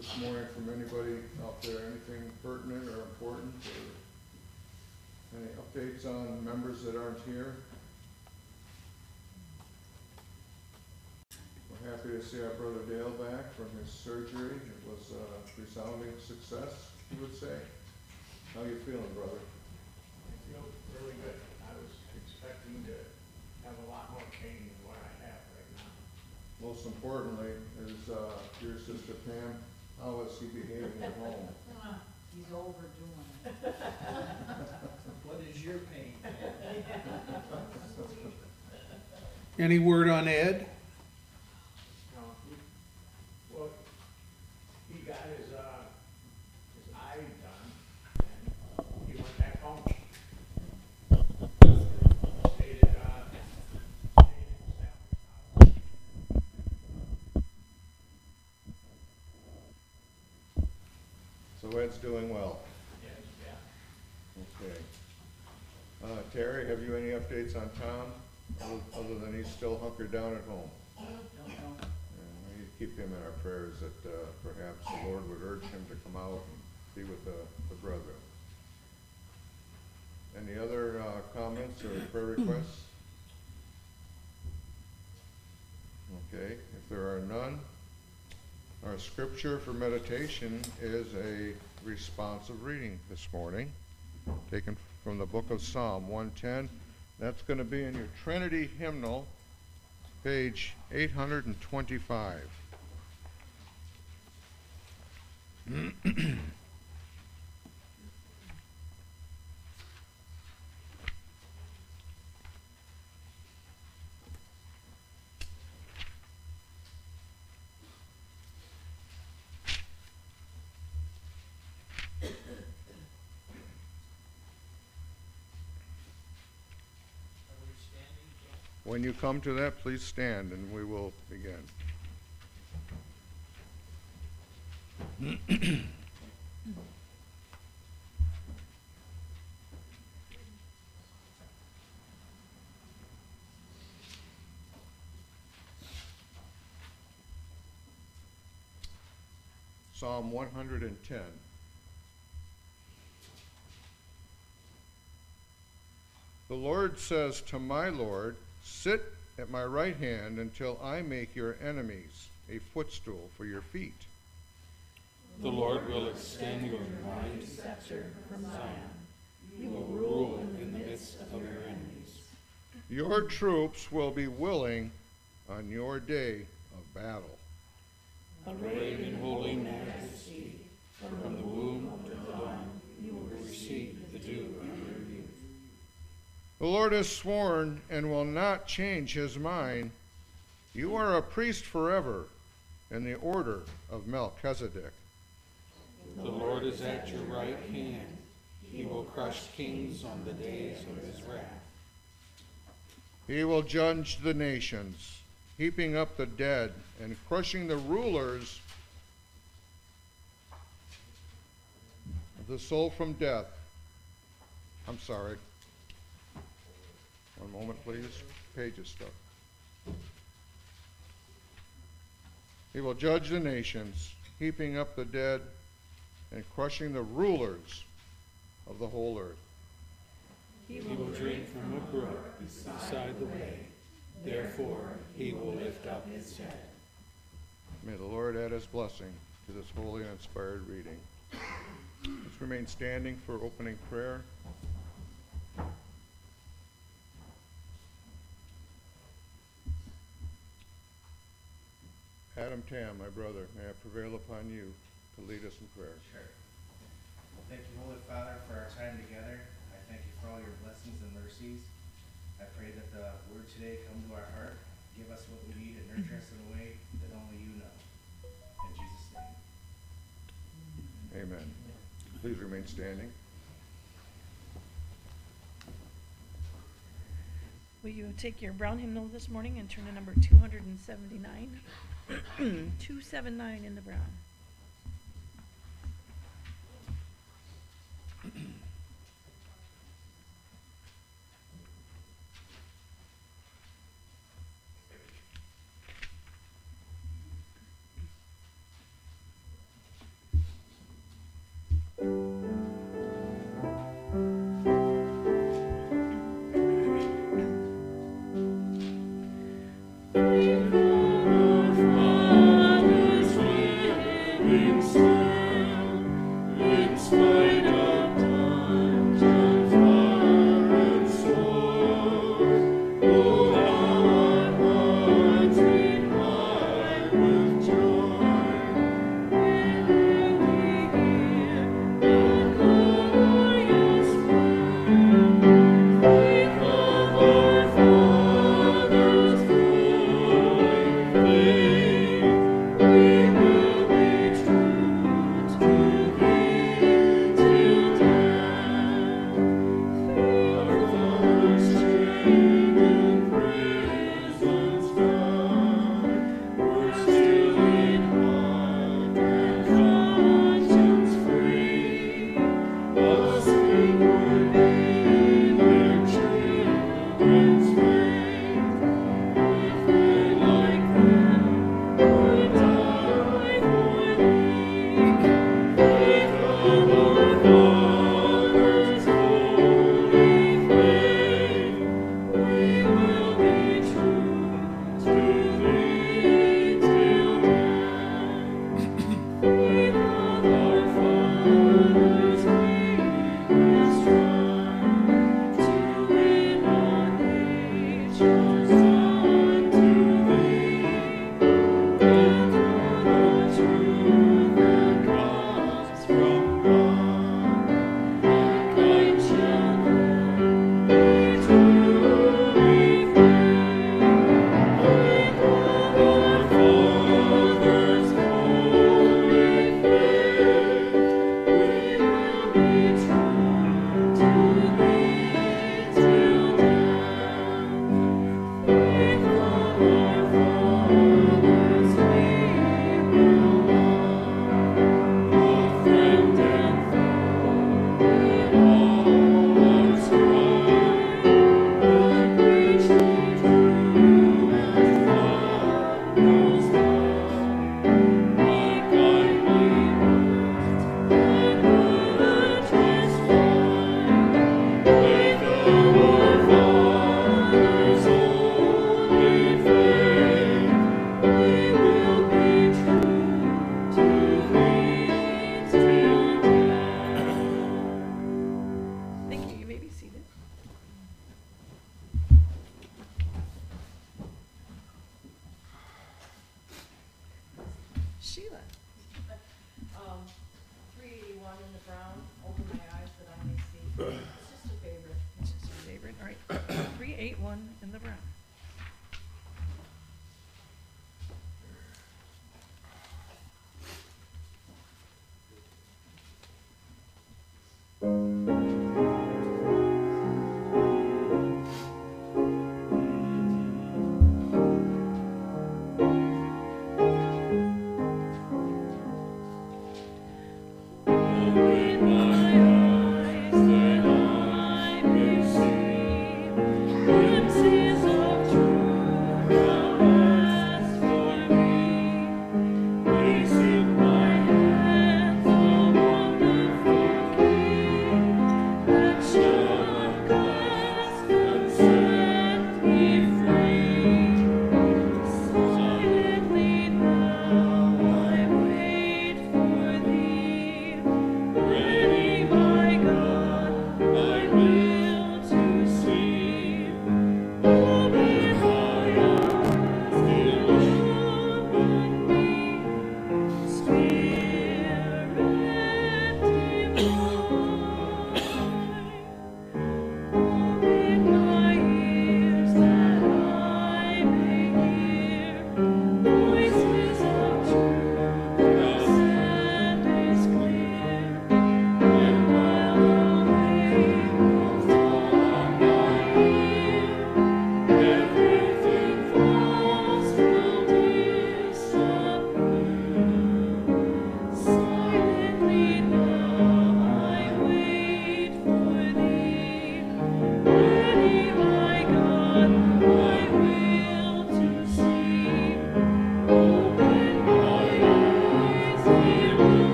this morning from anybody out there? Anything pertinent or important or any updates on members that aren't here? We're happy to see our brother Dale back from his surgery. It was a resounding success, you would say. How you feeling, brother? I feel really good. I was expecting to have a lot more pain than what I have right now. Most importantly, is, uh, your sister Pam, how is he behaving at home? He's overdoing it. What is your pain? Any word on Ed? No, he, well, he got his, uh, his eye done, and he went back home. Stayed at, uh, stayed at his house. So Ed's doing well. Okay. Uh, Terry, have you any updates on Tom, other- other than he's still hunkered down at home? Don't know. And we keep him in our prayers that, uh, perhaps the Lord would urge him to come out and be with the, the brethren. Any other, uh, comments or prayer requests? Okay, if there are none, our scripture for meditation is a responsive reading this morning, taken from the book of Psalm 110. That's going to be in your Trinity hymnal, page 825. When you come to that, please stand and we will begin. Psalm one hundred and ten. The Lord says to my Lord, Sit at my right hand until I make your enemies a footstool for your feet. The Lord will extend your mighty scepter from Zion. You will rule in the midst of your enemies. Your troops will be willing on your day of battle. Arrayed in holy majesty, from the womb to The Lord has sworn and will not change his mind. You are a priest forever in the order of Melchizedek. The Lord is at your right hand. He will crush kings on the days of his wrath. He will judge the nations, heaping up the dead and crushing the rulers of the soul from death. I'm sorry. One moment, please. Page is stuck. He will judge the nations, heaping up the dead and crushing the rulers of the whole earth. He will drink from a brook beside the way. Therefore, he will lift up his head. May the Lord add his blessing to this holy and inspired reading. Let's remain standing for opening prayer. Adam Tam, my brother, may I prevail upon you to lead us in prayer. Sure. Well, thank you, Holy Father, for our time together. I thank you for all your blessings and mercies. I pray that the word today come to our heart, give us what we need, and nurture us in a way that only you know. In Jesus' name. Amen. Please remain standing. Will you take your brown hymnal this morning and turn to number two hundred and seventy-nine? Two seven nine in the brown.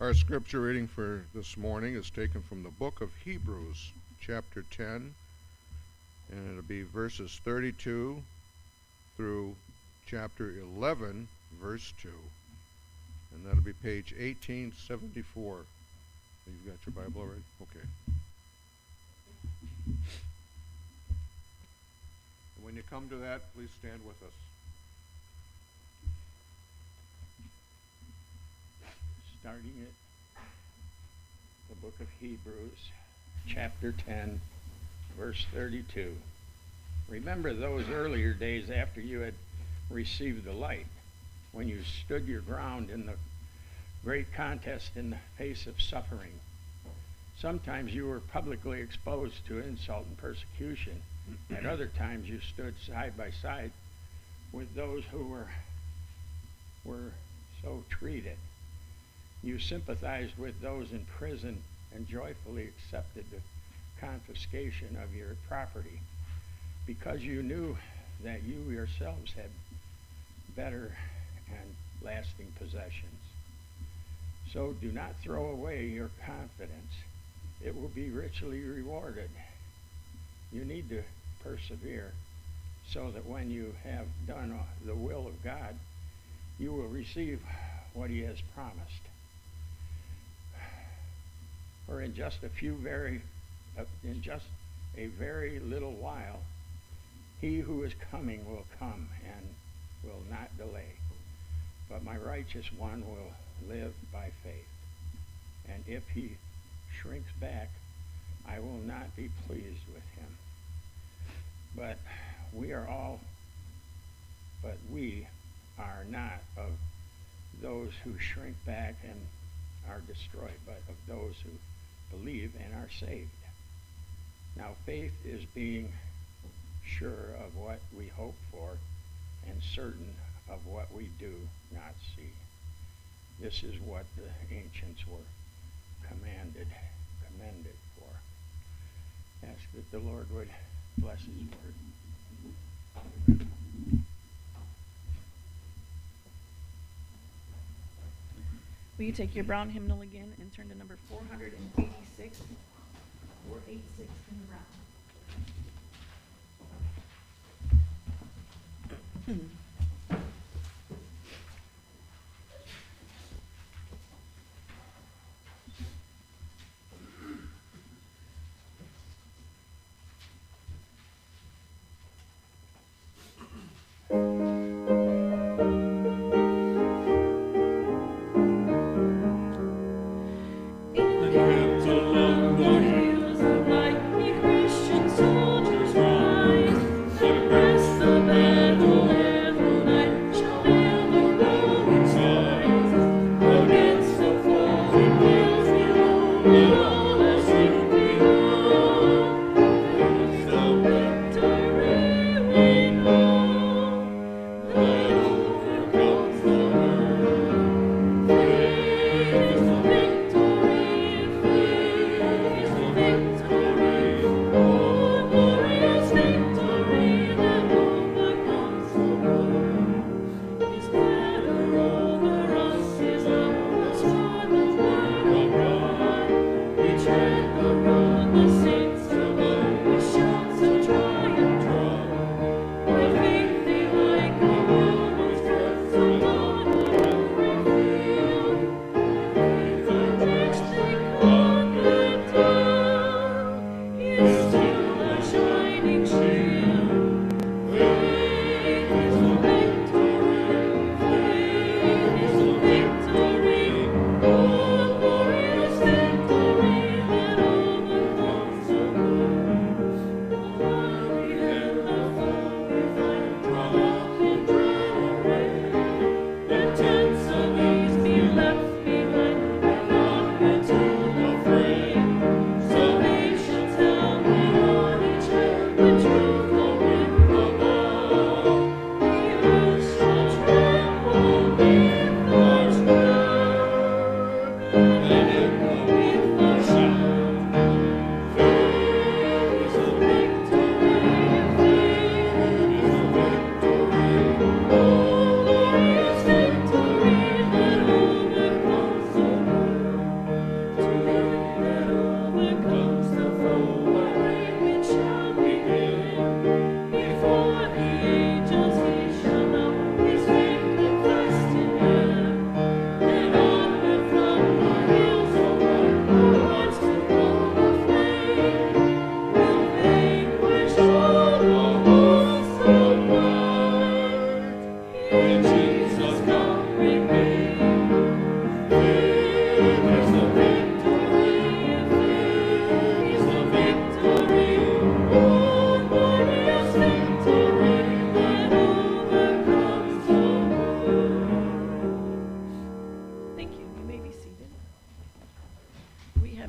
Our scripture reading for this morning is taken from the book of Hebrews, chapter 10, and it'll be verses 32 through chapter 11, verse 2. And that'll be page 1874. You've got your Bible already? Okay. When you come to that, please stand with us. starting at the book of Hebrews, chapter 10, verse 32. Remember those earlier days after you had received the light, when you stood your ground in the great contest in the face of suffering. Sometimes you were publicly exposed to insult and persecution. At other times, you stood side by side with those who were, were so treated. You sympathized with those in prison and joyfully accepted the confiscation of your property because you knew that you yourselves had better and lasting possessions. So do not throw away your confidence. It will be richly rewarded. You need to persevere so that when you have done the will of God, you will receive what he has promised. For in just a few very, uh, in just a very little while, he who is coming will come and will not delay. But my righteous one will live by faith. And if he shrinks back, I will not be pleased with him. But we are all, but we are not of those who shrink back and are destroyed, but of those who believe and are saved. Now, faith is being sure of what we hope for and certain of what we do not see. This is what the ancients were commanded, commended for. Ask that the Lord would bless his word. Will you take your brown hymnal again and turn to number four hundred and eighty-six? Four eight six in the brown.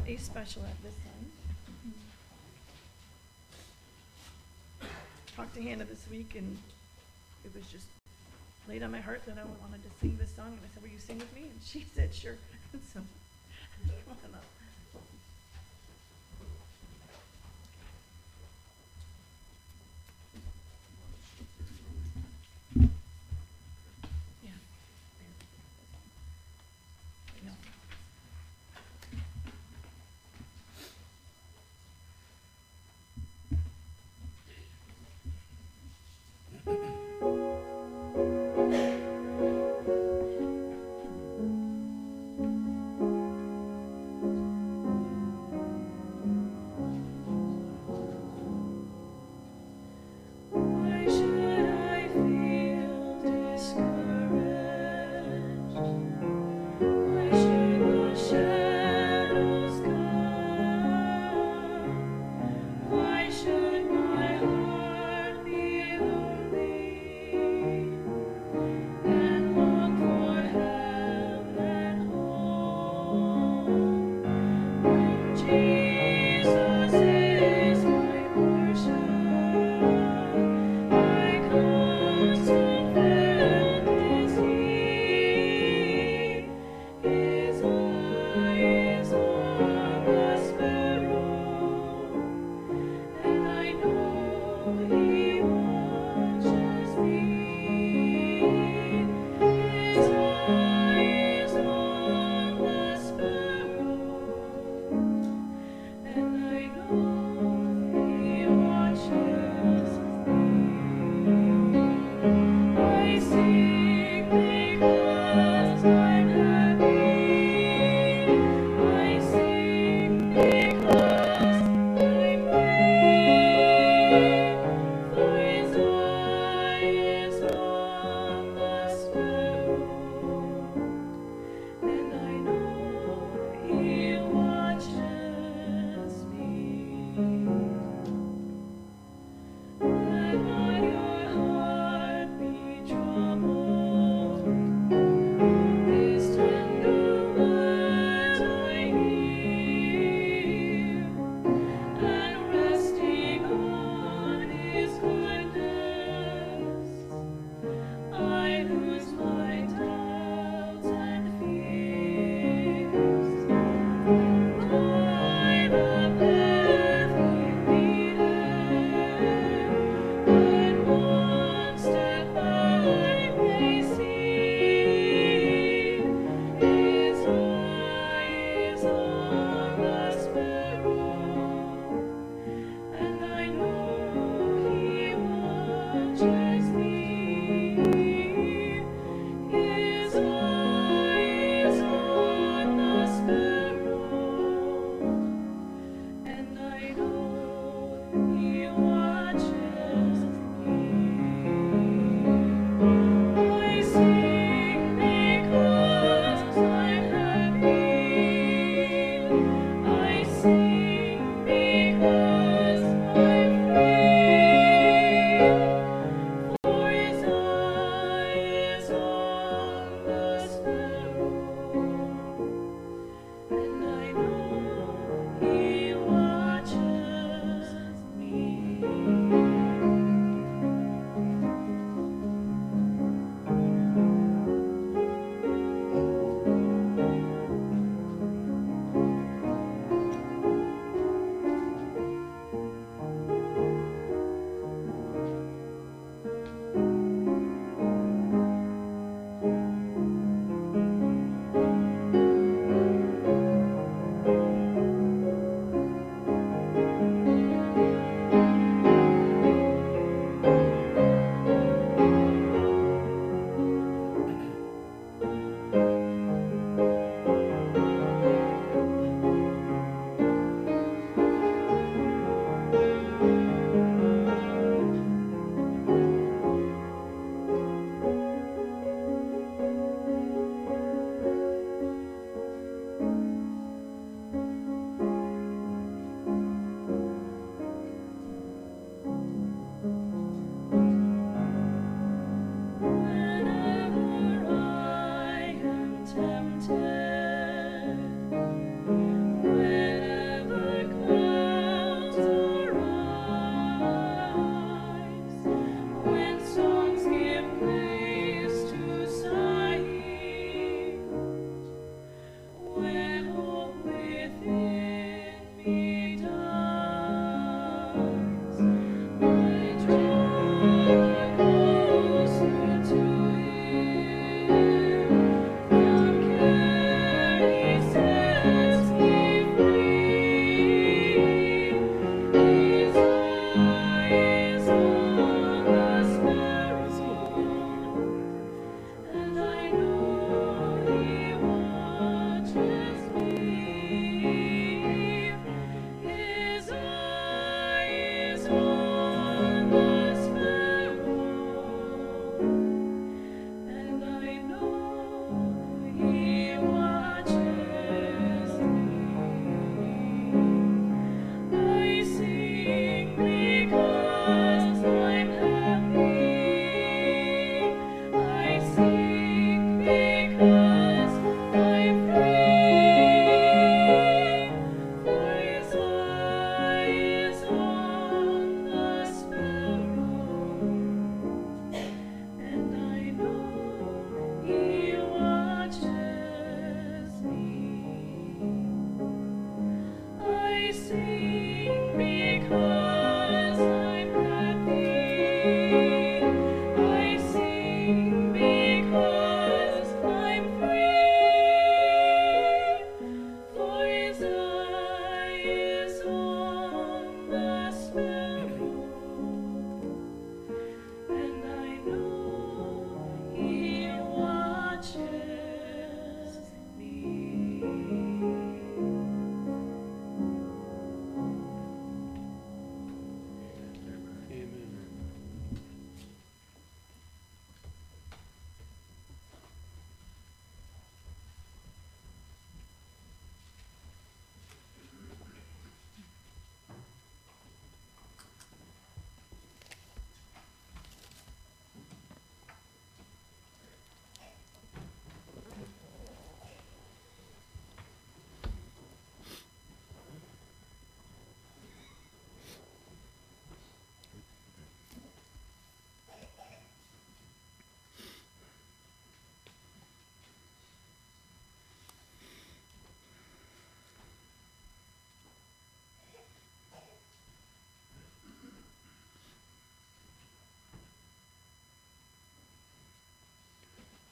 A special at this time. Talked to Hannah this week, and it was just laid on my heart that I wanted to sing this song. And I said, "Will you sing with me?" And she said, "Sure." so come on up.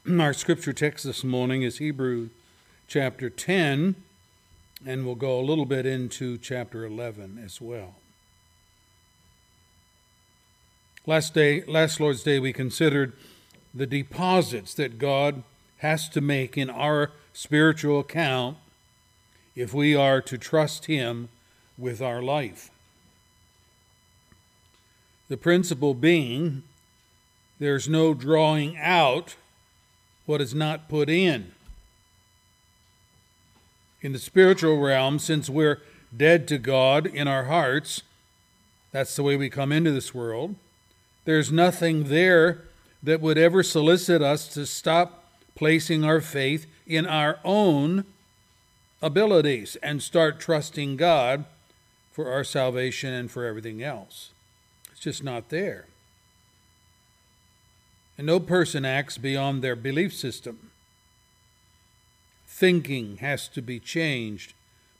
Our scripture text this morning is Hebrew chapter 10, and we'll go a little bit into chapter 11 as well. Last day, last Lord's Day, we considered the deposits that God has to make in our spiritual account if we are to trust Him with our life. The principle being there's no drawing out what is not put in. In the spiritual realm, since we're dead to God in our hearts, that's the way we come into this world, there's nothing there that would ever solicit us to stop placing our faith in our own abilities and start trusting God for our salvation and for everything else. It's just not there. And no person acts beyond their belief system. Thinking has to be changed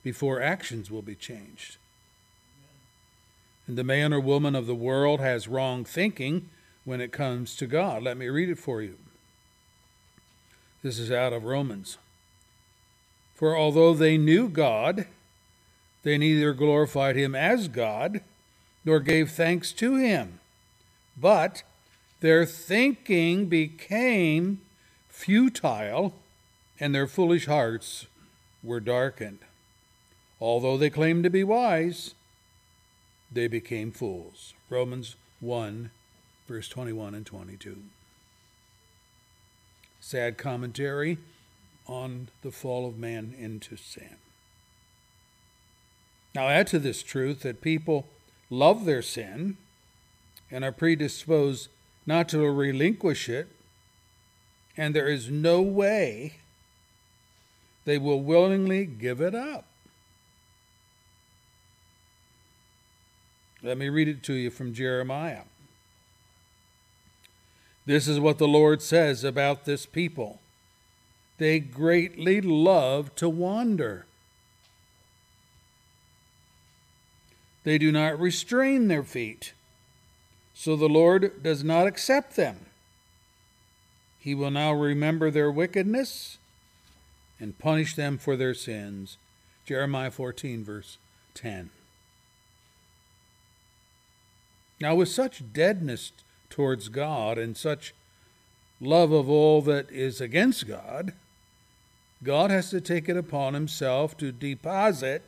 before actions will be changed. And the man or woman of the world has wrong thinking when it comes to God. Let me read it for you. This is out of Romans. For although they knew God, they neither glorified him as God nor gave thanks to him, but their thinking became futile and their foolish hearts were darkened. Although they claimed to be wise, they became fools. Romans 1, verse 21 and 22. Sad commentary on the fall of man into sin. Now, add to this truth that people love their sin and are predisposed not to relinquish it, and there is no way they will willingly give it up. Let me read it to you from Jeremiah. This is what the Lord says about this people they greatly love to wander. They do not restrain their feet, so the Lord does not accept them. He will now remember their wickedness and punish them for their sins. Jeremiah 14, verse 10. Now, with such deadness towards God and such love of all that is against God, God has to take it upon himself to deposit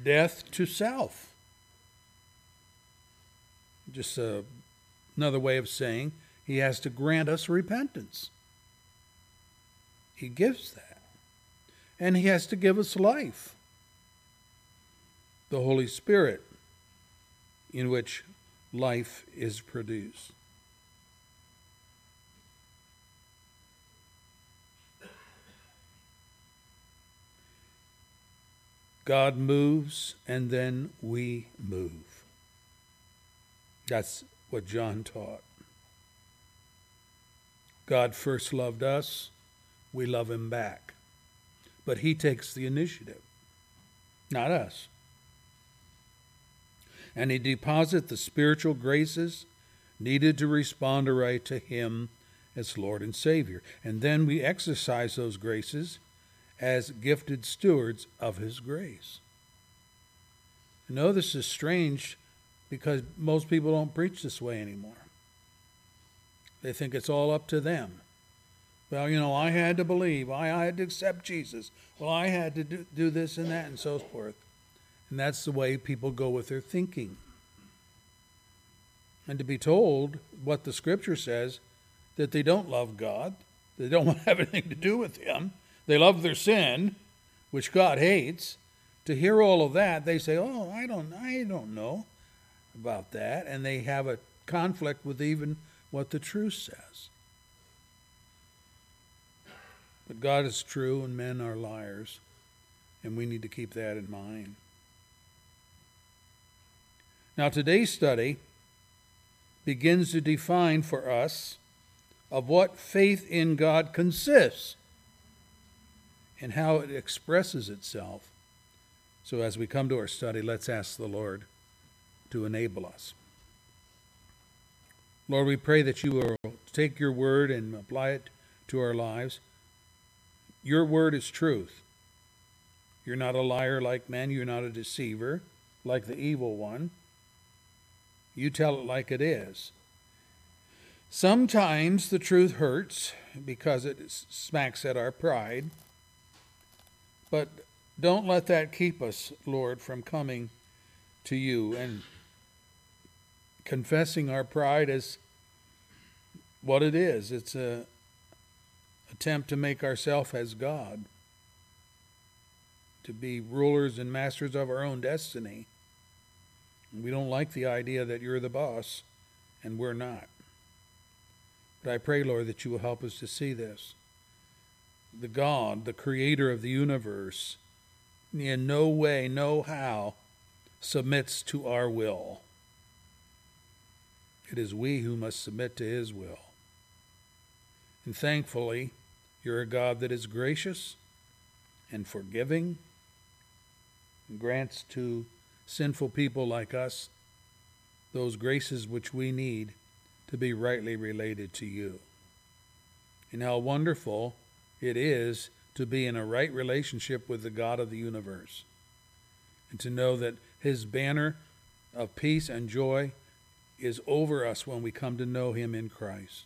death to self. Just a, another way of saying he has to grant us repentance. He gives that. And he has to give us life. The Holy Spirit, in which life is produced. God moves and then we move. That's what John taught. God first loved us, we love him back. But he takes the initiative, not us. And he deposits the spiritual graces needed to respond aright to him as Lord and Savior. And then we exercise those graces as gifted stewards of His grace. I know this is strange because most people don't preach this way anymore. They think it's all up to them. Well, you know, I had to believe, I, I had to accept Jesus. Well, I had to do, do this and that and so forth. And that's the way people go with their thinking. And to be told what the scripture says that they don't love God, they don't have anything to do with Him, they love their sin, which God hates. To hear all of that, they say, "Oh, I don't, I don't know about that," and they have a conflict with even what the truth says. But God is true, and men are liars, and we need to keep that in mind. Now, today's study begins to define for us of what faith in God consists and how it expresses itself. So, as we come to our study, let's ask the Lord to enable us. Lord, we pray that you will take your word and apply it to our lives. Your word is truth. You're not a liar like men, you're not a deceiver like the evil one. You tell it like it is. Sometimes the truth hurts because it smacks at our pride. But don't let that keep us, Lord, from coming to you and confessing our pride as what it is. It's a attempt to make ourselves as God, to be rulers and masters of our own destiny. We don't like the idea that you're the boss and we're not. But I pray, Lord, that you will help us to see this. The God, the creator of the universe, in no way, no how, submits to our will. It is we who must submit to his will. And thankfully, you're a God that is gracious and forgiving and grants to sinful people like us those graces which we need to be rightly related to you. And how wonderful it is to be in a right relationship with the God of the universe and to know that his banner of peace and joy is over us when we come to know him in Christ.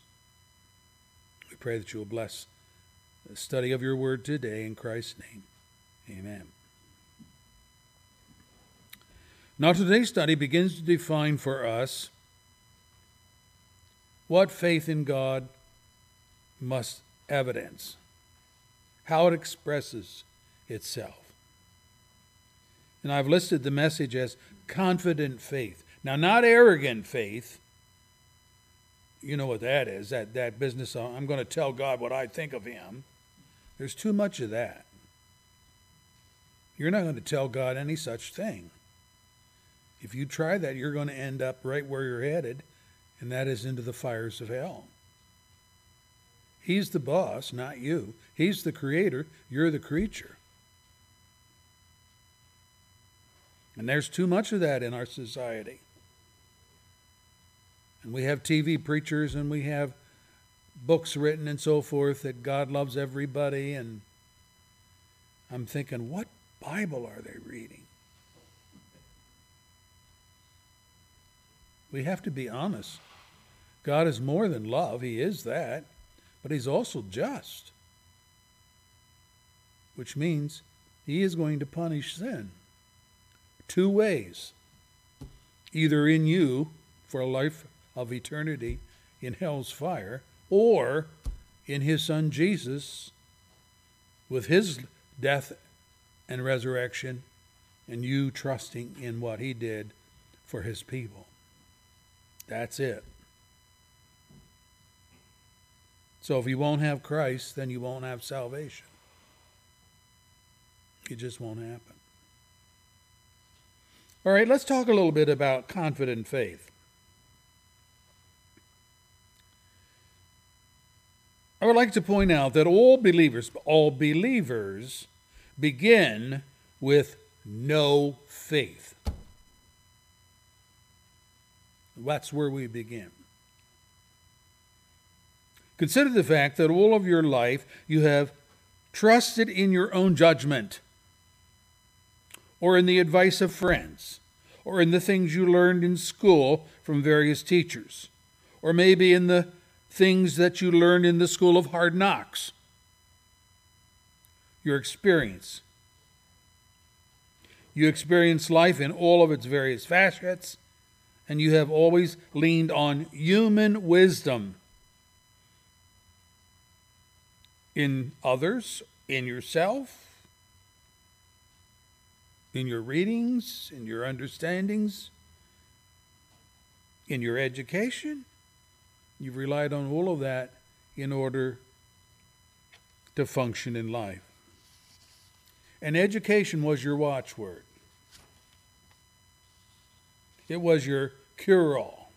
We pray that you will bless the study of your word today in Christ's name. Amen. Now, today's study begins to define for us what faith in God must evidence, how it expresses itself. And I've listed the message as confident faith. Now, not arrogant faith. You know what that is, that, that business of, I'm going to tell God what I think of him. There's too much of that. You're not going to tell God any such thing. If you try that, you're going to end up right where you're headed, and that is into the fires of hell. He's the boss, not you. He's the creator, you're the creature. And there's too much of that in our society. And we have TV preachers and we have books written and so forth that God loves everybody. And I'm thinking, what Bible are they reading? We have to be honest. God is more than love, He is that, but He's also just, which means He is going to punish sin two ways either in you for a life of eternity in hell's fire, or in His Son Jesus with His death and resurrection, and you trusting in what He did for His people. That's it. So if you won't have Christ, then you won't have salvation. It just won't happen. All right, let's talk a little bit about confident faith. I would like to point out that all believers, all believers begin with no faith. That's where we begin. Consider the fact that all of your life you have trusted in your own judgment, or in the advice of friends, or in the things you learned in school from various teachers, or maybe in the things that you learned in the school of hard knocks. Your experience. You experience life in all of its various facets, and you have always leaned on human wisdom in others, in yourself, in your readings, in your understandings, in your education. You've relied on all of that in order to function in life. And education was your watchword, it was your cure all.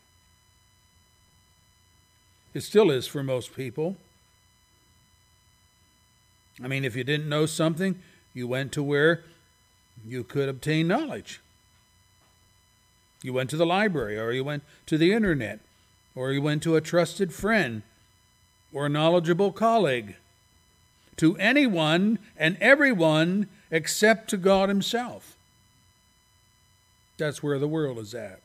It still is for most people. I mean, if you didn't know something, you went to where you could obtain knowledge. You went to the library, or you went to the internet, or you went to a trusted friend or a knowledgeable colleague, to anyone and everyone except to God Himself. That's where the world is at.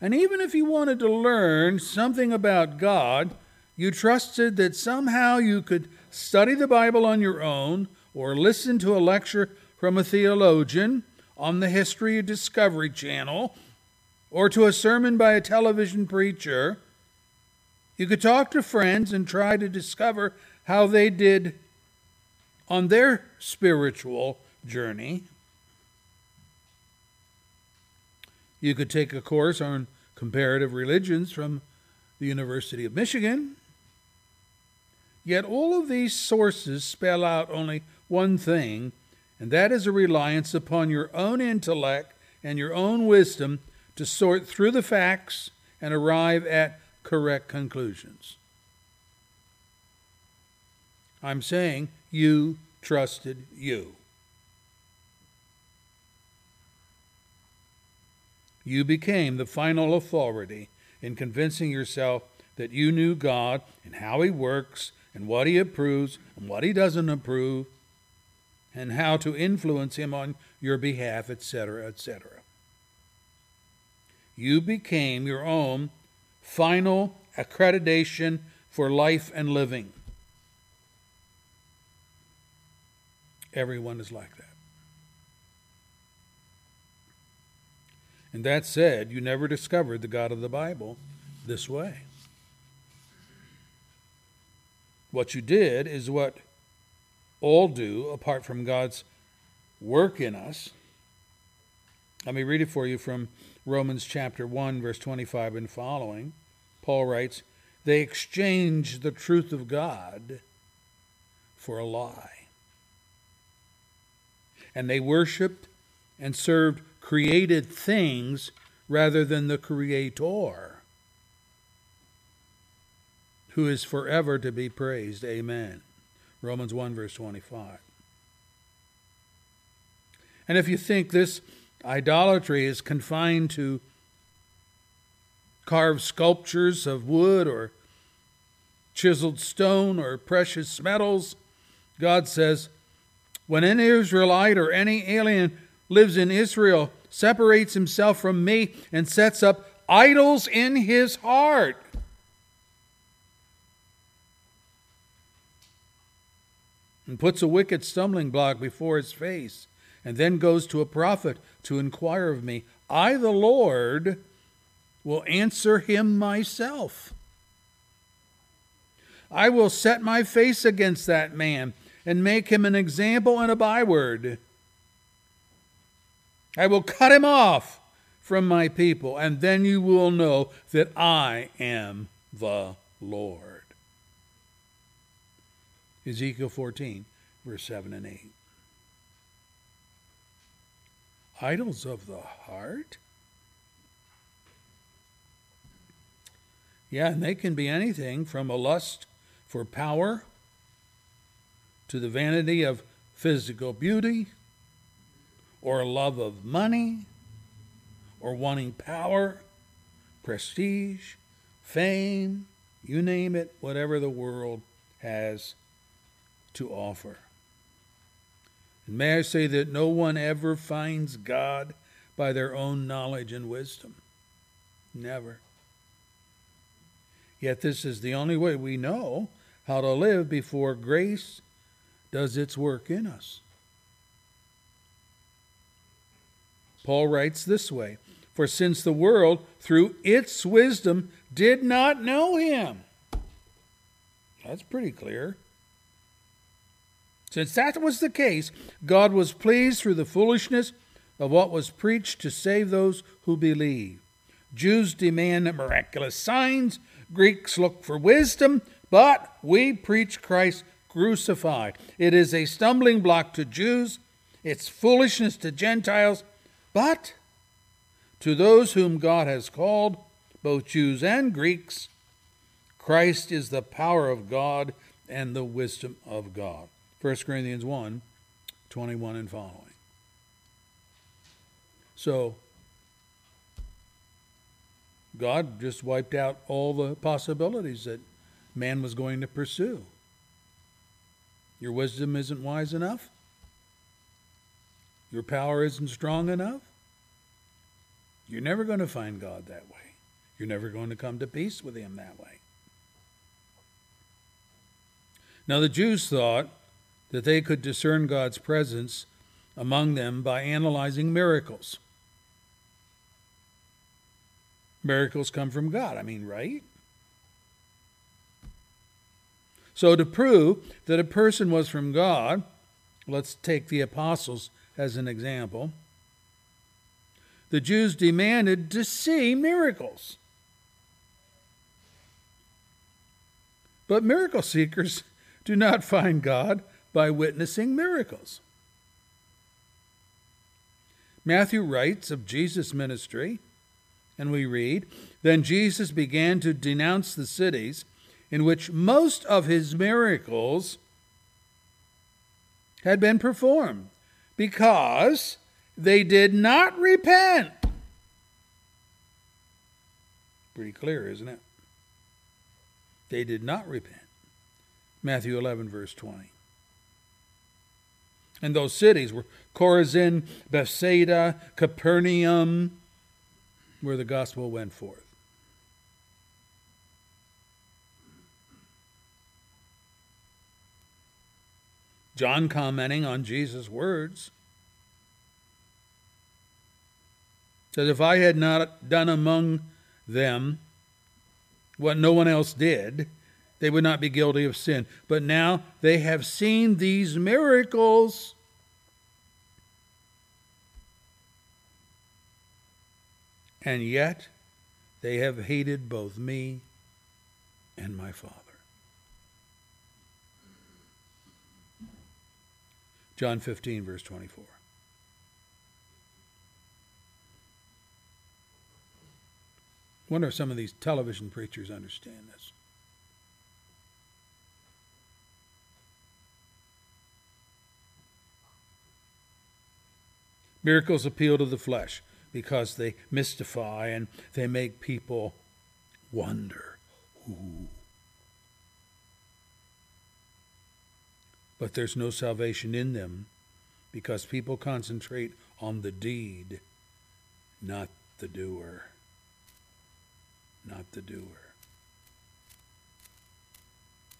And even if you wanted to learn something about God, you trusted that somehow you could study the Bible on your own or listen to a lecture from a theologian on the History of Discovery Channel or to a sermon by a television preacher. You could talk to friends and try to discover how they did on their spiritual journey. You could take a course on comparative religions from the University of Michigan. Yet all of these sources spell out only one thing, and that is a reliance upon your own intellect and your own wisdom to sort through the facts and arrive at correct conclusions. I'm saying you trusted you. You became the final authority in convincing yourself that you knew God and how He works and what He approves and what He doesn't approve and how to influence Him on your behalf, etc., etc. You became your own final accreditation for life and living. Everyone is like that. And that said, you never discovered the God of the Bible this way. What you did is what all do apart from God's work in us. Let me read it for you from Romans chapter 1, verse 25 and following. Paul writes, They exchanged the truth of God for a lie. And they worshiped and served created things rather than the Creator, who is forever to be praised. Amen. Romans 1, verse 25. And if you think this idolatry is confined to carved sculptures of wood or chiseled stone or precious metals, God says, when an Israelite or any alien lives in Israel separates himself from me and sets up idols in his heart. And puts a wicked stumbling block before his face, and then goes to a prophet to inquire of me. I, the Lord, will answer him myself. I will set my face against that man and make him an example and a byword. I will cut him off from my people, and then you will know that I am the Lord. Ezekiel 14, verse 7 and 8. Idols of the heart? Yeah, and they can be anything from a lust for power to the vanity of physical beauty or a love of money or wanting power, prestige, fame, you name it, whatever the world has to offer. May I say that no one ever finds God by their own knowledge and wisdom. Never. Yet this is the only way we know how to live before grace does its work in us. Paul writes this way For since the world, through its wisdom, did not know him. That's pretty clear. Since that was the case, God was pleased through the foolishness of what was preached to save those who believe. Jews demand miraculous signs, Greeks look for wisdom, but we preach Christ crucified. It is a stumbling block to Jews, it's foolishness to Gentiles, but to those whom God has called, both Jews and Greeks, Christ is the power of God and the wisdom of God. 1 Corinthians 1 21 and following. So, God just wiped out all the possibilities that man was going to pursue. Your wisdom isn't wise enough? Your power isn't strong enough? You're never going to find God that way. You're never going to come to peace with Him that way. Now, the Jews thought that they could discern God's presence among them by analyzing miracles. Miracles come from God, I mean, right? So, to prove that a person was from God, let's take the apostles as an example. The Jews demanded to see miracles. But miracle seekers do not find God by witnessing miracles. Matthew writes of Jesus' ministry, and we read Then Jesus began to denounce the cities in which most of his miracles had been performed because they did not repent. Pretty clear, isn't it? They did not repent. Matthew 11, verse 20. And those cities were Chorazin, Bethsaida, Capernaum, where the gospel went forth. John commenting on Jesus' words says, If I had not done among them what no one else did, they would not be guilty of sin. But now they have seen these miracles. And yet they have hated both me and my Father. John 15, verse 24. wonder if some of these television preachers understand this. Miracles appeal to the flesh because they mystify and they make people wonder. Ooh. but there's no salvation in them because people concentrate on the deed, not the doer. Not the doer.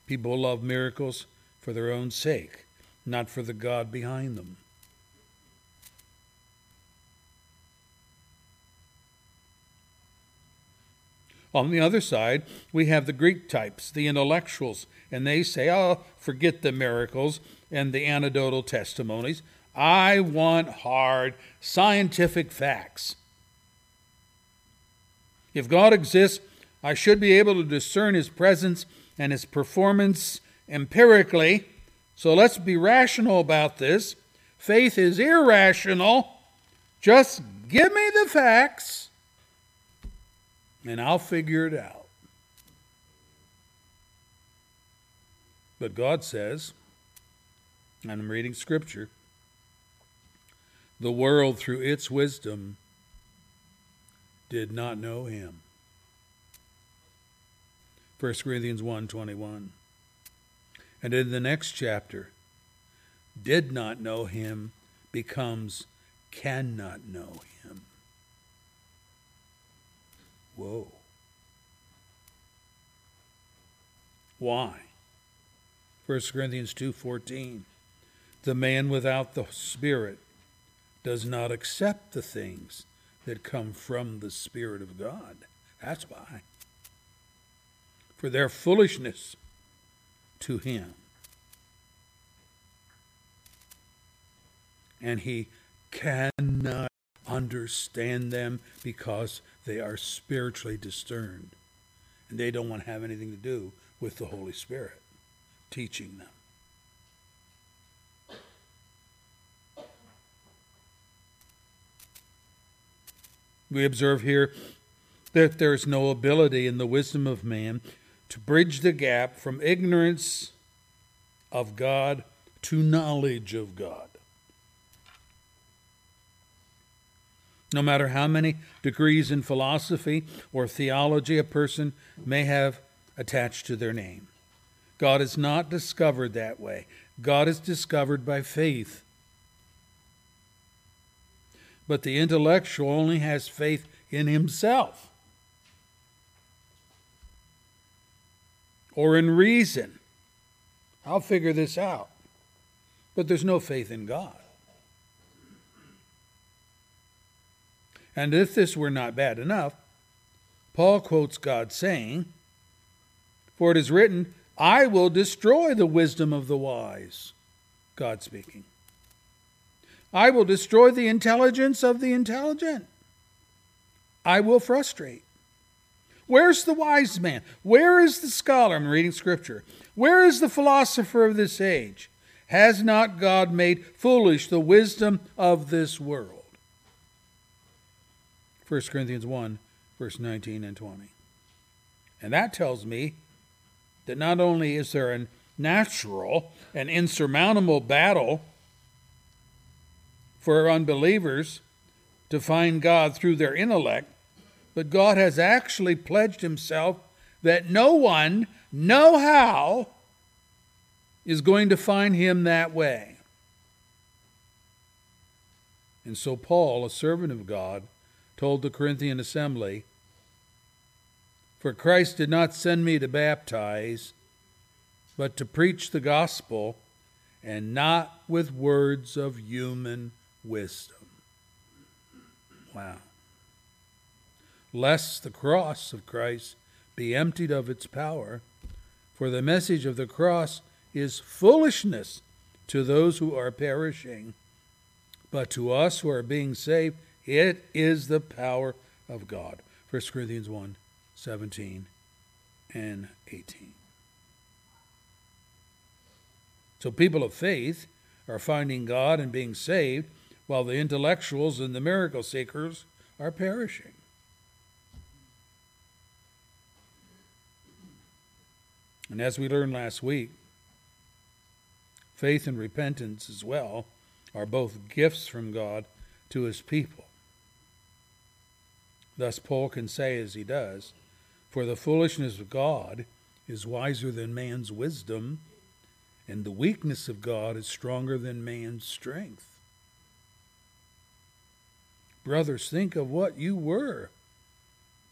People love miracles for their own sake, not for the God behind them. On the other side, we have the Greek types, the intellectuals, and they say, oh, forget the miracles and the anecdotal testimonies. I want hard scientific facts. If God exists, I should be able to discern his presence and his performance empirically. So let's be rational about this. Faith is irrational. Just give me the facts and I'll figure it out. But God says, and I'm reading scripture, the world through its wisdom did not know him. 1 Corinthians 1:21. And in the next chapter, did not know him becomes cannot know him. Whoa. Why? 1 Corinthians 2:14 The man without the spirit does not accept the things that come from the spirit of God. That's why. For their foolishness to him. And he cannot understand them because they are spiritually discerned. And they don't want to have anything to do with the Holy Spirit teaching them. We observe here that there is no ability in the wisdom of man to bridge the gap from ignorance of God to knowledge of God. No matter how many degrees in philosophy or theology a person may have attached to their name, God is not discovered that way. God is discovered by faith. But the intellectual only has faith in himself or in reason. I'll figure this out. But there's no faith in God. And if this were not bad enough, Paul quotes God saying, For it is written, I will destroy the wisdom of the wise. God speaking. I will destroy the intelligence of the intelligent. I will frustrate. Where's the wise man? Where is the scholar? I'm reading scripture. Where is the philosopher of this age? Has not God made foolish the wisdom of this world? 1 Corinthians 1, verse 19 and 20. And that tells me that not only is there a natural and insurmountable battle for unbelievers to find God through their intellect, but God has actually pledged himself that no one, no how, is going to find him that way. And so Paul, a servant of God, told the Corinthian assembly, For Christ did not send me to baptize, but to preach the gospel, and not with words of human wisdom. Wow. Lest the cross of Christ be emptied of its power, for the message of the cross is foolishness to those who are perishing, but to us who are being saved, it is the power of God. 1 Corinthians 1 17 and 18. So people of faith are finding God and being saved, while the intellectuals and the miracle seekers are perishing. And as we learned last week, faith and repentance as well are both gifts from God to his people. Thus, Paul can say, as he does, For the foolishness of God is wiser than man's wisdom, and the weakness of God is stronger than man's strength. Brothers, think of what you were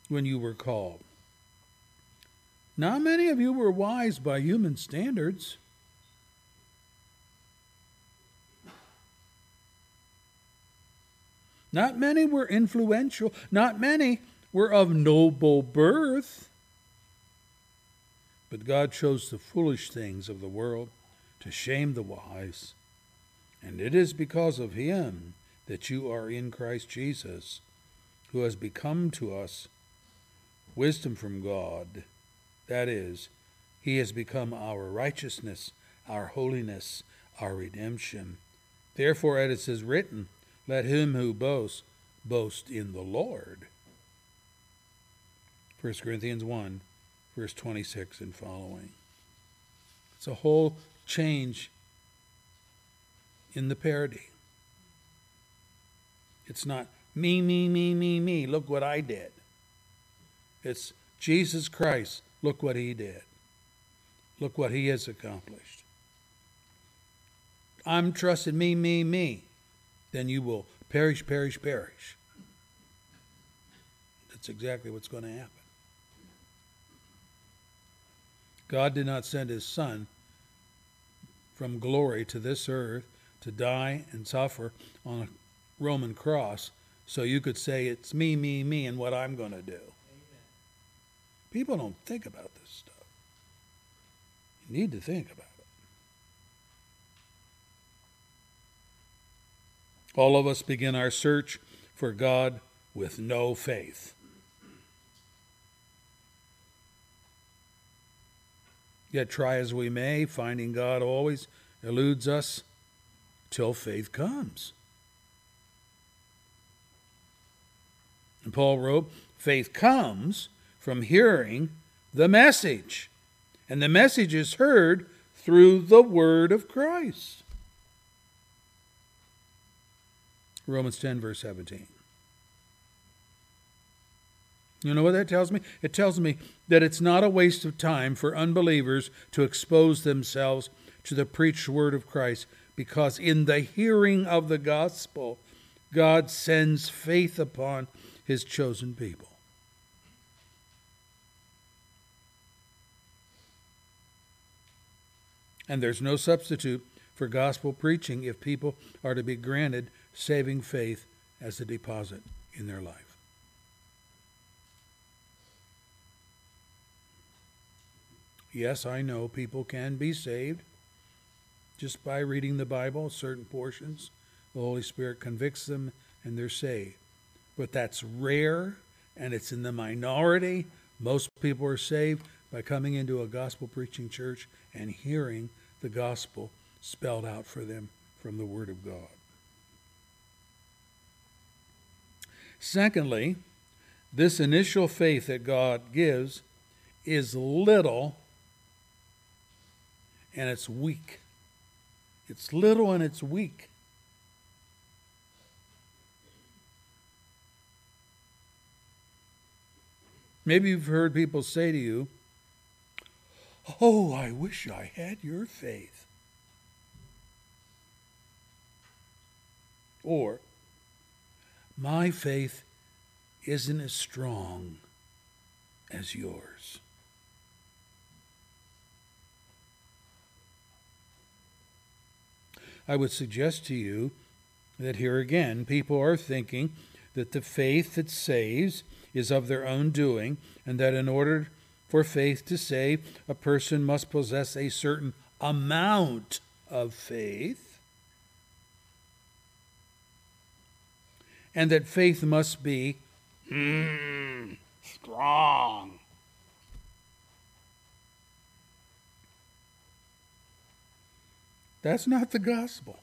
when you were called. Not many of you were wise by human standards. Not many were influential. Not many were of noble birth. But God chose the foolish things of the world to shame the wise. And it is because of him that you are in Christ Jesus, who has become to us wisdom from God. That is, he has become our righteousness, our holiness, our redemption. Therefore, as it is written, let him who boasts boast in the Lord. 1 Corinthians 1, verse 26 and following. It's a whole change in the parody. It's not me, me, me, me, me, look what I did. It's Jesus Christ, look what he did. Look what he has accomplished. I'm trusting me, me, me then you will perish, perish, perish. That's exactly what's going to happen. God did not send his Son from glory to this earth to die and suffer on a Roman cross so you could say it's me, me, me, and what I'm going to do. People don't think about this stuff. You need to think about it. All of us begin our search for God with no faith. Yet, try as we may, finding God always eludes us till faith comes. And Paul wrote, faith comes from hearing the message, and the message is heard through the word of Christ. Romans 10, verse 17. You know what that tells me? It tells me that it's not a waste of time for unbelievers to expose themselves to the preached word of Christ because in the hearing of the gospel, God sends faith upon his chosen people. And there's no substitute for gospel preaching if people are to be granted saving faith as a deposit in their life. Yes, I know people can be saved just by reading the Bible, certain portions. The Holy Spirit convicts them and they're saved. But that's rare and it's in the minority. Most people are saved by coming into a gospel preaching church and hearing the gospel spelled out for them from the Word of God. Secondly, this initial faith that God gives is little and it's weak. It's little and it's weak. Maybe you've heard people say to you, Oh, I wish I had your faith. Or, My faith isn't as strong as yours. I would suggest to you that here again, people are thinking that the faith that saves is of their own doing, and that in order for faith to save, a person must possess a certain amount of faith, and that faith must be mm, strong. That's not the gospel.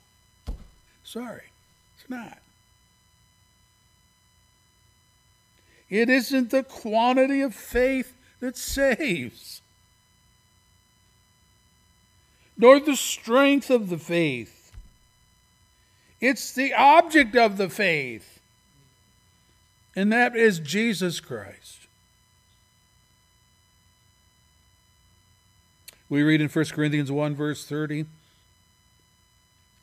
Sorry, it's not. It isn't the quantity of faith that saves, nor the strength of the faith. It's the object of the faith, and that is Jesus Christ. We read in 1 Corinthians 1, verse 30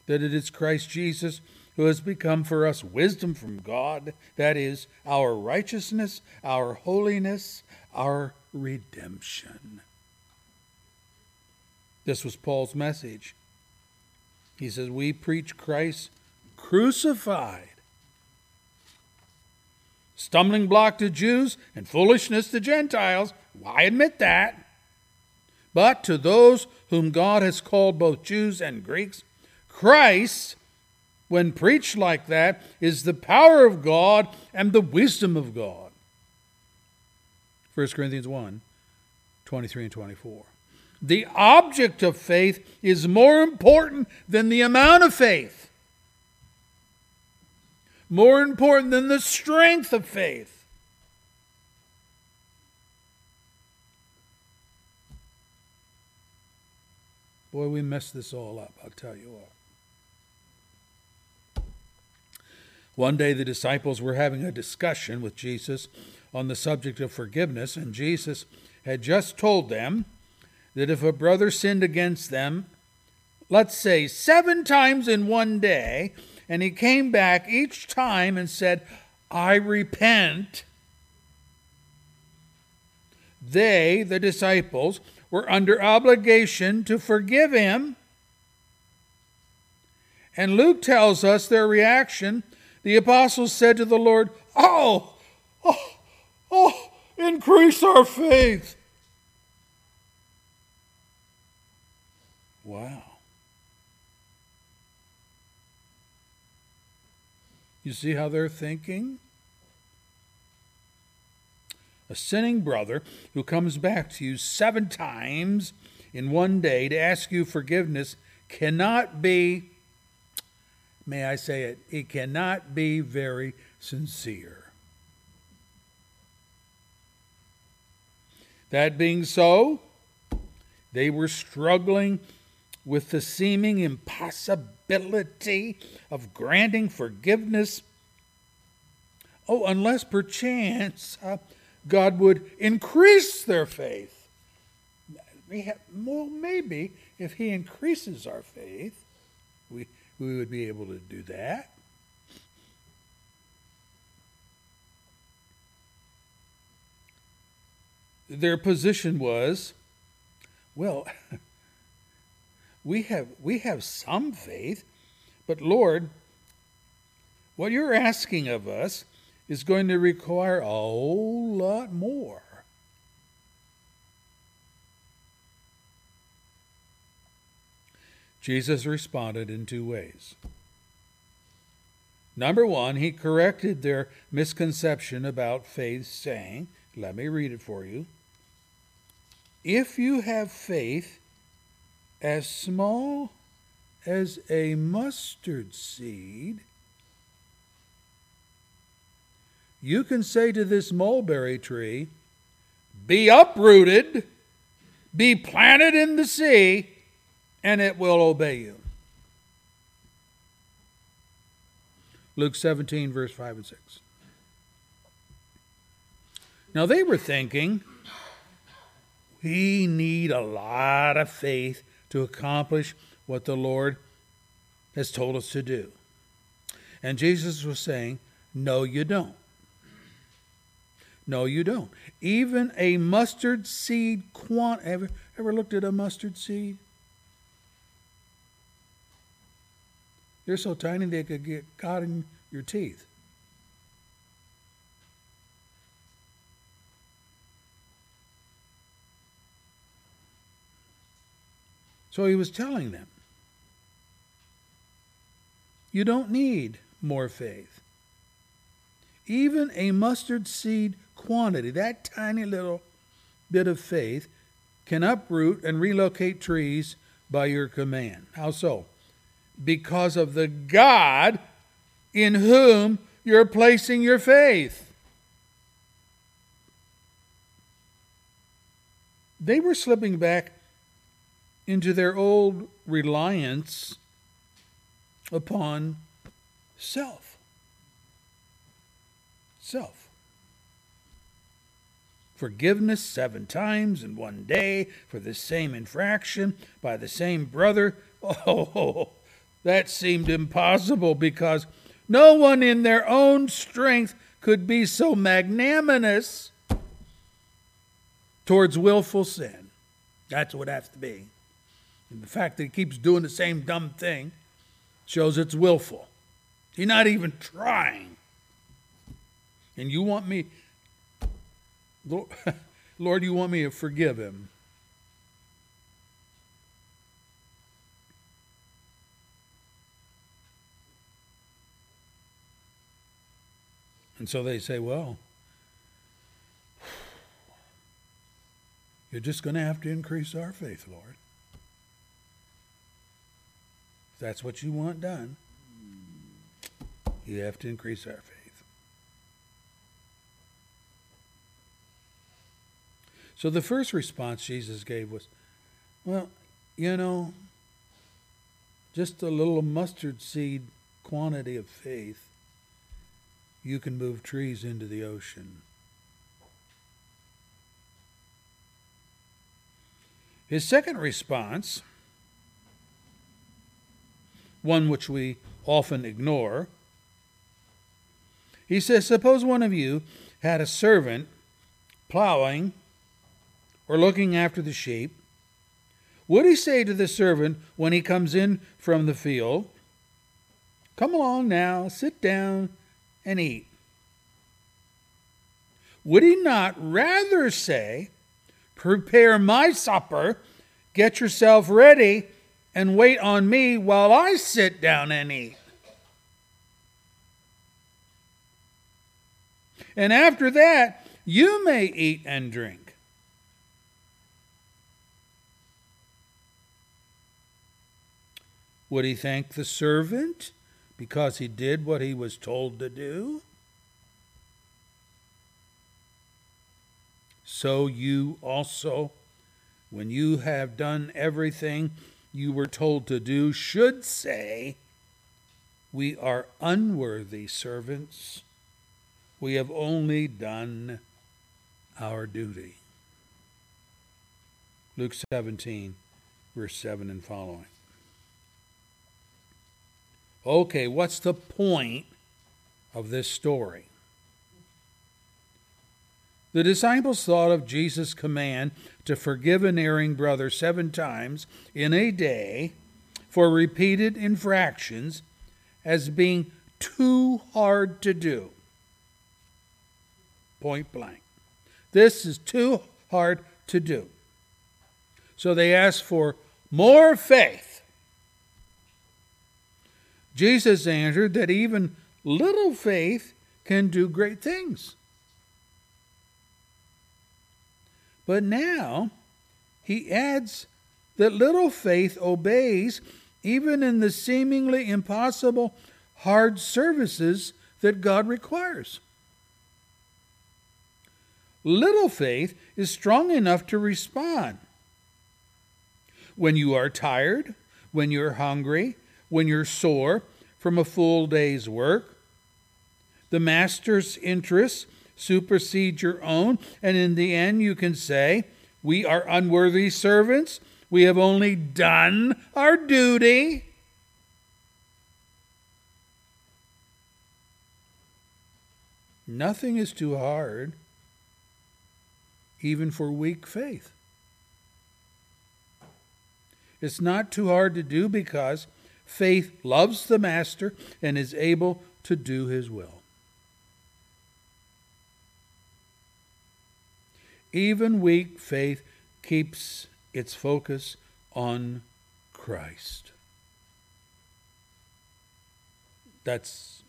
that it is Christ Jesus who has become for us wisdom from God, that is, our righteousness, our holiness, our redemption. This was Paul's message. He says, We preach Christ crucified. Stumbling block to Jews and foolishness to Gentiles. I admit that. But to those whom God has called both Jews and Greeks, Christ, when preached like that, is the power of God and the wisdom of God. 1 Corinthians 1 23 and 24. The object of faith is more important than the amount of faith, more important than the strength of faith. Boy, we messed this all up, I'll tell you what. One day the disciples were having a discussion with Jesus on the subject of forgiveness, and Jesus had just told them that if a brother sinned against them, let's say seven times in one day, and he came back each time and said, I repent, they, the disciples, were under obligation to forgive him. And Luke tells us their reaction the apostles said to the Lord, Oh, oh, oh, increase our faith. Wow. You see how they're thinking? A sinning brother who comes back to you seven times in one day to ask you forgiveness cannot be may I say it, it cannot be very sincere. That being so, they were struggling with the seeming impossibility of granting forgiveness. Oh, unless perchance uh, God would increase their faith. We have, well, maybe if He increases our faith, we, we would be able to do that. Their position was, well, we have we have some faith, but Lord, what you're asking of us is going to require a whole lot more. Jesus responded in two ways. Number one, he corrected their misconception about faith, saying, Let me read it for you. If you have faith as small as a mustard seed, you can say to this mulberry tree, Be uprooted, be planted in the sea, and it will obey you. Luke 17, verse 5 and 6. Now they were thinking, we need a lot of faith to accomplish what the Lord has told us to do. And Jesus was saying, No, you don't. No, you don't. Even a mustard seed quant ever ever looked at a mustard seed? They're so tiny they could get caught in your teeth. So he was telling them, you don't need more faith. Even a mustard seed quantity, that tiny little bit of faith, can uproot and relocate trees by your command. How so? Because of the God in whom you're placing your faith. They were slipping back into their old reliance upon self. Self. Forgiveness seven times in one day for the same infraction by the same brother. Oh, that seemed impossible because no one in their own strength could be so magnanimous towards willful sin. That's what it has to be. And the fact that he keeps doing the same dumb thing shows it's willful. He's not even trying. And you want me, Lord, Lord, you want me to forgive him. And so they say, well, you're just going to have to increase our faith, Lord that's what you want done, you have to increase our faith. So the first response Jesus gave was, well, you know, just a little mustard seed quantity of faith, you can move trees into the ocean. His second response one which we often ignore. He says, Suppose one of you had a servant plowing or looking after the sheep. Would he say to the servant when he comes in from the field, Come along now, sit down and eat? Would he not rather say, Prepare my supper, get yourself ready, and wait on me while I sit down and eat. And after that, you may eat and drink. Would he thank the servant because he did what he was told to do? So you also, when you have done everything you were told to do should say, We are unworthy servants. We have only done our duty. Luke 17, verse 7 and following. Okay, what's the point of this story? The disciples thought of Jesus' command to forgive an erring brother seven times in a day for repeated infractions as being too hard to do. Point blank. This is too hard to do. So they asked for more faith. Jesus answered that even little faith can do great things. But now he adds that little faith obeys even in the seemingly impossible hard services that God requires. Little faith is strong enough to respond. When you are tired, when you're hungry, when you're sore from a full day's work, the master's interests supersede your own, and in the end you can say, We are unworthy servants. We have only done our duty. Nothing is too hard, even for weak faith. It's not too hard to do because faith loves the Master and is able to do his will. Even weak faith keeps its focus on Christ. That's,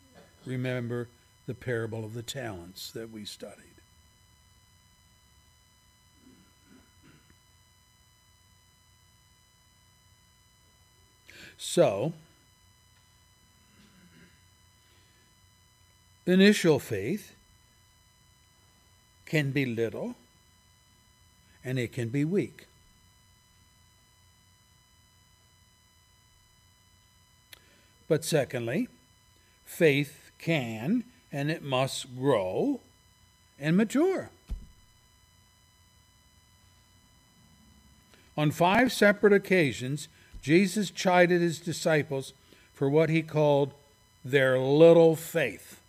remember, the parable of the talents that we studied. So, initial faith can be little and it can be weak. But secondly, faith can and it must grow and mature. On five separate occasions, Jesus chided his disciples for what he called their little faith.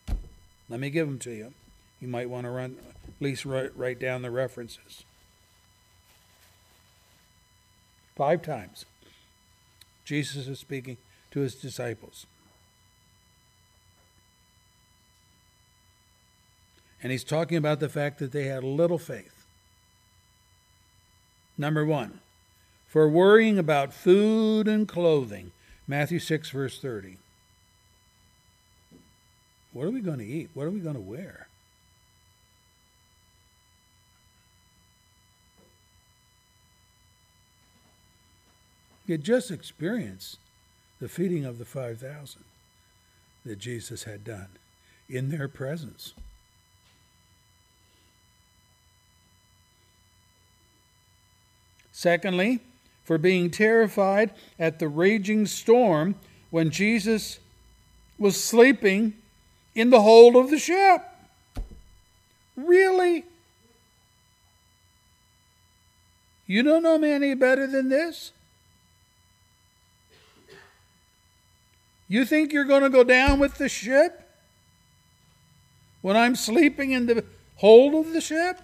Let me give them to you. You might want to run, at least write, write down the references. Five times, Jesus is speaking to his disciples. And he's talking about the fact that they had little faith. Number one, for worrying about food and clothing. Matthew 6, verse 30. What are we going to eat? What are we going to wear? You just experienced the feeding of the 5,000 that Jesus had done in their presence. Secondly, for being terrified at the raging storm when Jesus was sleeping in the hold of the ship. Really? You don't know me any better than this? You think you're going to go down with the ship when I'm sleeping in the hold of the ship?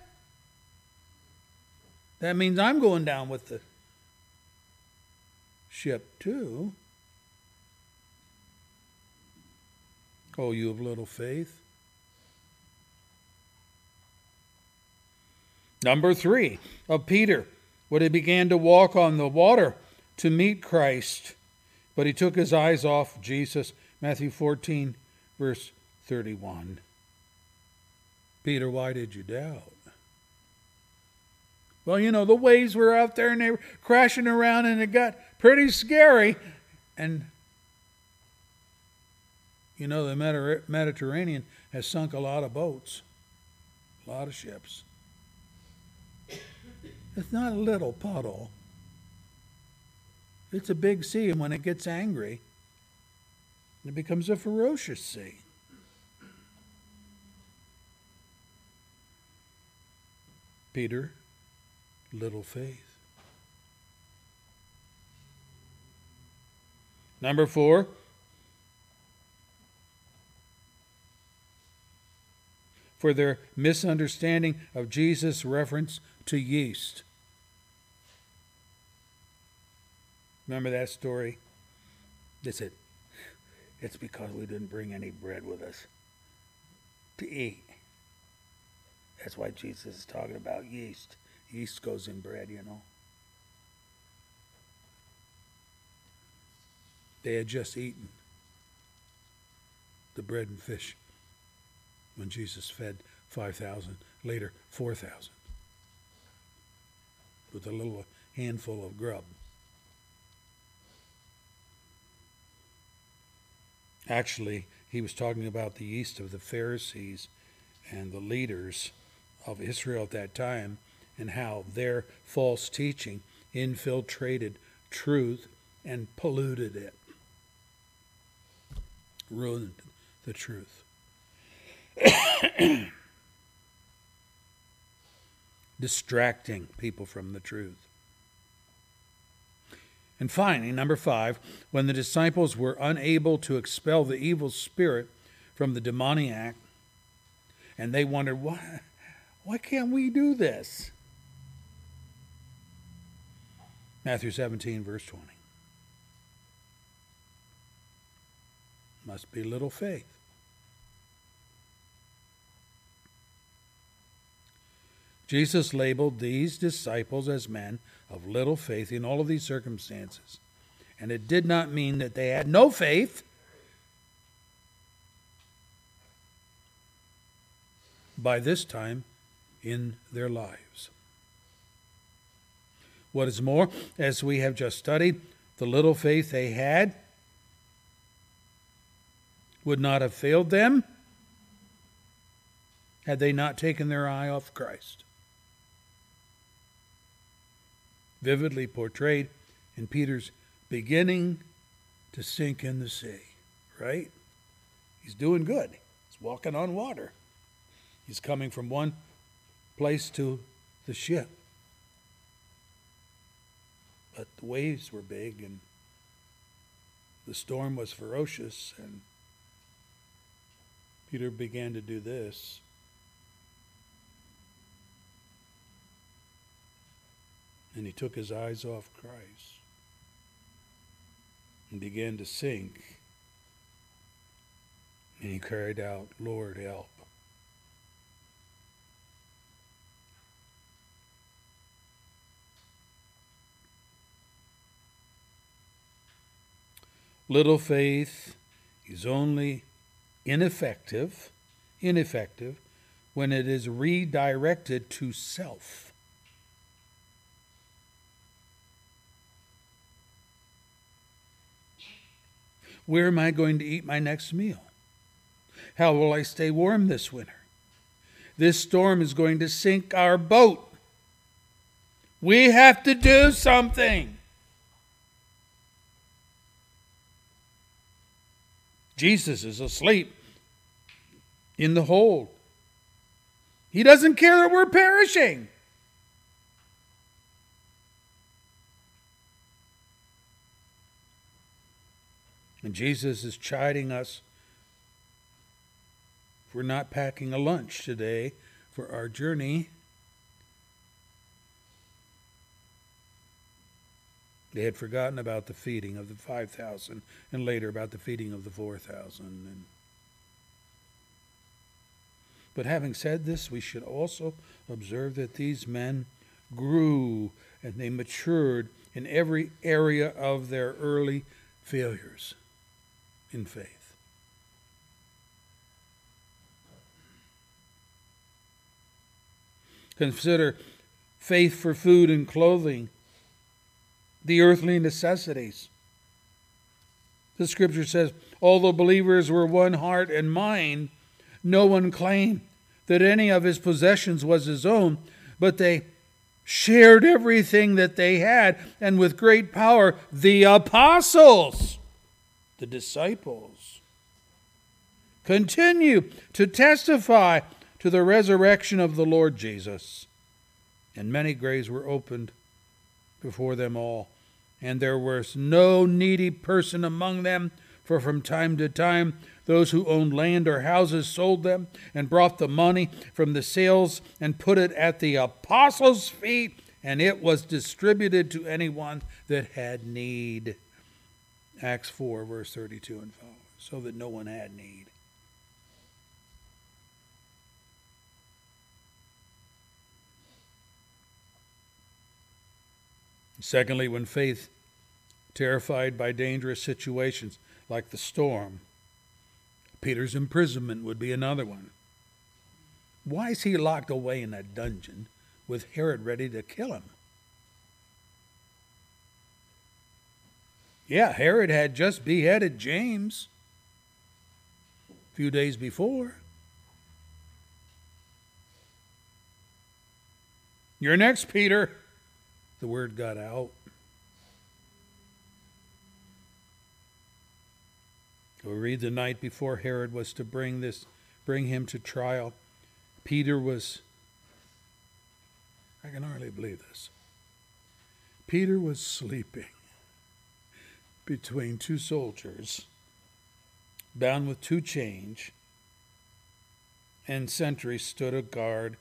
That means I'm going down with the ship too. Oh, you have little faith. Number three, of Peter, when he began to walk on the water to meet Christ, but he took his eyes off Jesus. Matthew 14, verse 31. Peter, why did you doubt? Well, you know, the waves were out there and they were crashing around and it got pretty scary. And, you know, the Mediterranean has sunk a lot of boats, a lot of ships. It's not a little puddle, it's a big sea, and when it gets angry, it becomes a ferocious sea. Peter, little faith. Number four, for their misunderstanding of Jesus' reference to yeast. Remember that story? They said, It's because we didn't bring any bread with us to eat. That's why Jesus is talking about yeast. Yeast goes in bread, you know. They had just eaten the bread and fish when Jesus fed 5,000, later 4,000, with a little handful of grub. Actually, he was talking about the yeast of the Pharisees and the leaders of Israel at that time and how their false teaching infiltrated truth and polluted it, ruined the truth. Distracting people from the truth. And finally, number five, when the disciples were unable to expel the evil spirit from the demoniac, and they wondered, why, why can't we do this? Matthew 17, verse 20. Must be little faith. Jesus labeled these disciples as men of little faith in all of these circumstances. And it did not mean that they had no faith. By this time in their lives. What is more, as we have just studied, the little faith they had would not have failed them had they not taken their eye off Christ vividly portrayed in Peter's beginning to sink in the sea, right? He's doing good. He's walking on water. He's coming from one place to the ship. But the waves were big and the storm was ferocious, and Peter began to do this. And he took his eyes off Christ and began to sink. And he cried out, Lord, help. Little faith is only ineffective, ineffective when it is redirected to self. Where am I going to eat my next meal? How will I stay warm this winter? This storm is going to sink our boat. We have to do something. Jesus is asleep in the hold. He doesn't care that we're perishing. And Jesus is chiding us for not packing a lunch today for our journey. They had forgotten about the feeding of the 5,000 and later about the feeding of the 4,000. And but having said this, we should also observe that these men grew and they matured in every area of their early failures in faith. Consider faith for food and clothing, the earthly necessities. The scripture says, although believers were one heart and mind, no one claimed that any of his possessions was his own, but they shared everything that they had, and with great power, the apostles the disciples. Continue to testify to the resurrection of the Lord Jesus. and many graves were opened before them all. And there was no needy person among them, for from time to time those who owned land or houses sold them and brought the money from the sales and put it at the apostles' feet, and it was distributed to anyone that had need. Acts 4, verse 32 and following, so that no one had need. Secondly, when faith, terrified by dangerous situations like the storm, Peter's imprisonment would be another one. Why is he locked away in a dungeon with Herod ready to kill him? Yeah, Herod had just beheaded James a few days before. You're next, Peter the word got out. We read the night before Herod was to bring this, bring him to trial. Peter was, I can hardly believe this. Peter was sleeping between two soldiers, bound with two chains, and sentries stood a guard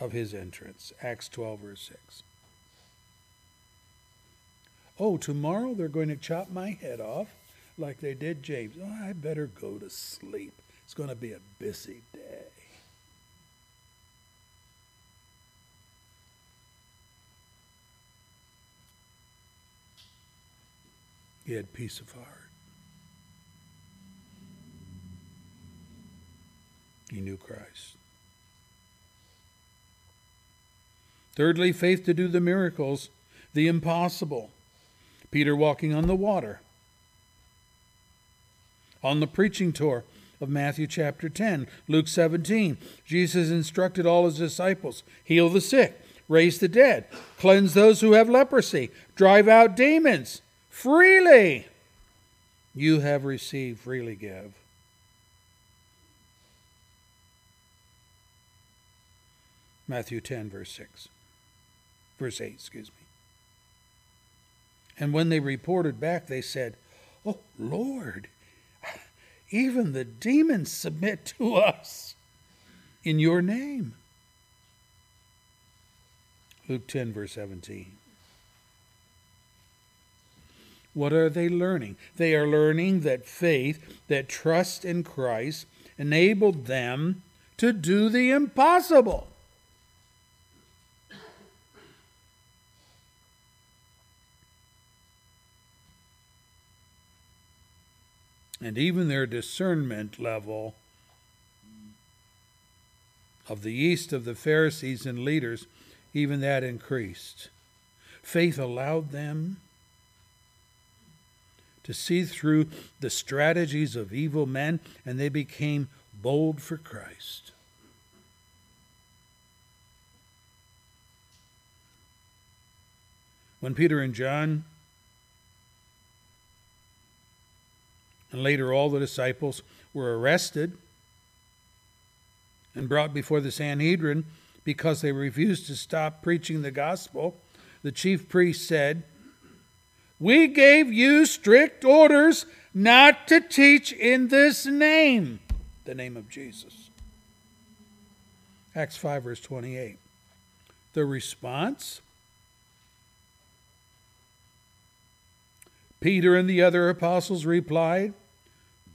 of his entrance. Acts 12, verse 6. Oh, tomorrow they're going to chop my head off like they did James. Oh, I better go to sleep. It's going to be a busy day. He had peace of heart. He knew Christ. Thirdly, faith to do the miracles, the impossible. Peter walking on the water. On the preaching tour of Matthew chapter 10, Luke 17, Jesus instructed all his disciples heal the sick, raise the dead, cleanse those who have leprosy, drive out demons freely. You have received, freely give. Matthew 10, verse 6. Verse 8, excuse me. And when they reported back, they said, Oh, Lord, even the demons submit to us in your name. Luke 10, verse 17. What are they learning? They are learning that faith, that trust in Christ, enabled them to do the impossible. and even their discernment level of the yeast of the Pharisees and leaders, even that increased. Faith allowed them to see through the strategies of evil men, and they became bold for Christ. When Peter and John and later all the disciples were arrested and brought before the Sanhedrin because they refused to stop preaching the gospel. The chief priest said, We gave you strict orders not to teach in this name, the name of Jesus. Acts 5, verse 28. The response Peter and the other apostles replied,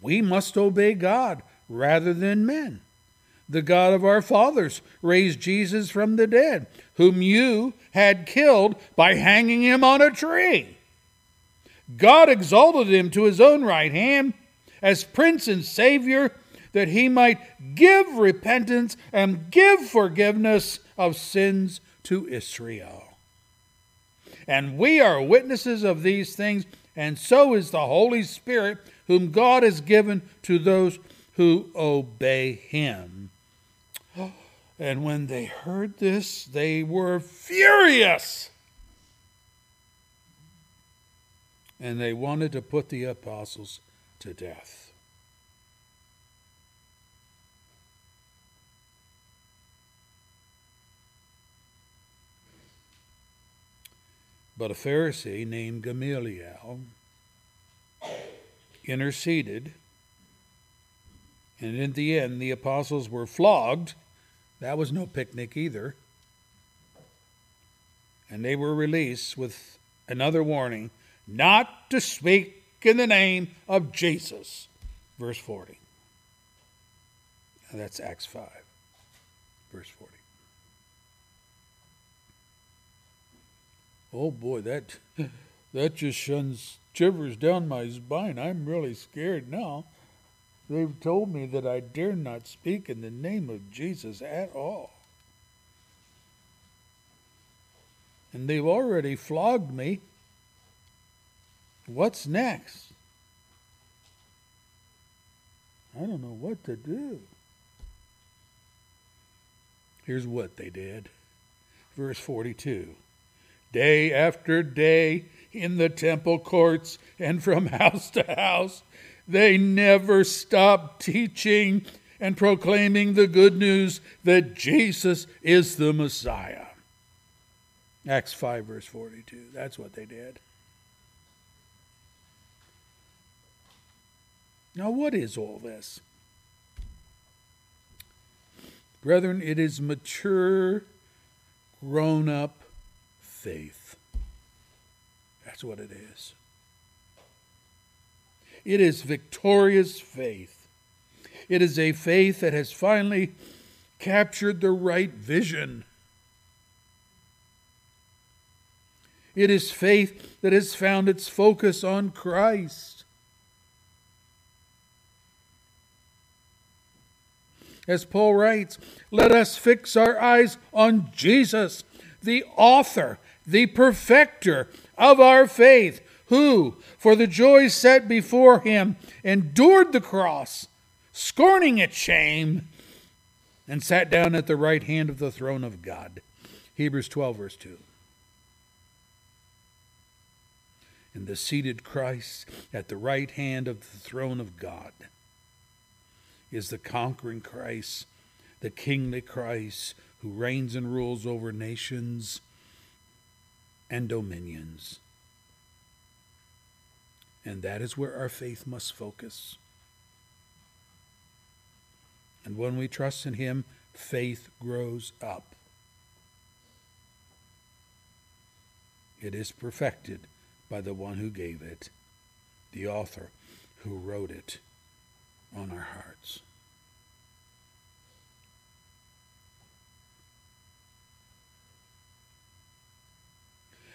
We must obey God rather than men. The God of our fathers raised Jesus from the dead, whom you had killed by hanging him on a tree. God exalted him to his own right hand as Prince and Savior, that he might give repentance and give forgiveness of sins to Israel. And we are witnesses of these things and so is the Holy Spirit, whom God has given to those who obey him. And when they heard this, they were furious. And they wanted to put the apostles to death. But a Pharisee named Gamaliel interceded, and in the end, the apostles were flogged. That was no picnic either. And they were released with another warning not to speak in the name of Jesus. Verse 40. That's Acts 5, verse 40. Oh boy, that that just shuns shivers down my spine. I'm really scared now. They've told me that I dare not speak in the name of Jesus at all. And they've already flogged me. What's next? I don't know what to do. Here's what they did. Verse 42 Day after day in the temple courts and from house to house, they never stopped teaching and proclaiming the good news that Jesus is the Messiah. Acts 5, verse 42. That's what they did. Now, what is all this? Brethren, it is mature, grown up faith. That's what it is. It is victorious faith. It is a faith that has finally captured the right vision. It is faith that has found its focus on Christ. As Paul writes, let us fix our eyes on Jesus, the author, the perfecter of our faith, who, for the joy set before him, endured the cross, scorning its shame, and sat down at the right hand of the throne of God. Hebrews 12, verse 2. And the seated Christ at the right hand of the throne of God is the conquering Christ, the kingly Christ who reigns and rules over nations and dominions. And that is where our faith must focus. And when we trust in Him, faith grows up. It is perfected by the one who gave it, the author who wrote it on our hearts.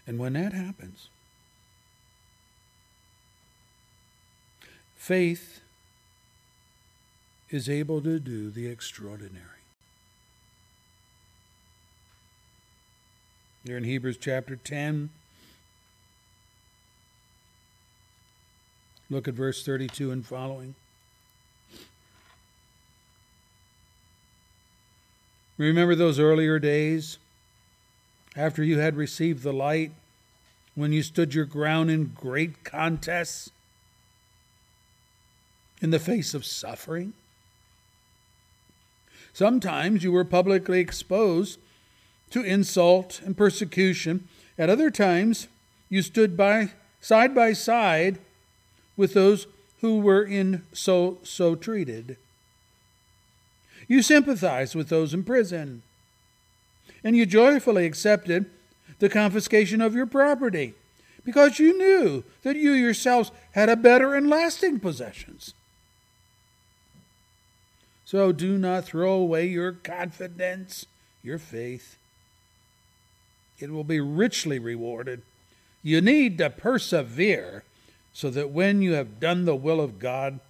And when that happens, faith is able to do the extraordinary. Here in Hebrews chapter 10, look at verse 32 and following. Remember those earlier days after you had received the light, when you stood your ground in great contests in the face of suffering? Sometimes you were publicly exposed to insult and persecution. At other times, you stood by side by side with those who were in so so treated. You sympathized with those in prison, and you joyfully accepted the confiscation of your property because you knew that you yourselves had a better and lasting possessions. So do not throw away your confidence, your faith. It will be richly rewarded. You need to persevere so that when you have done the will of God,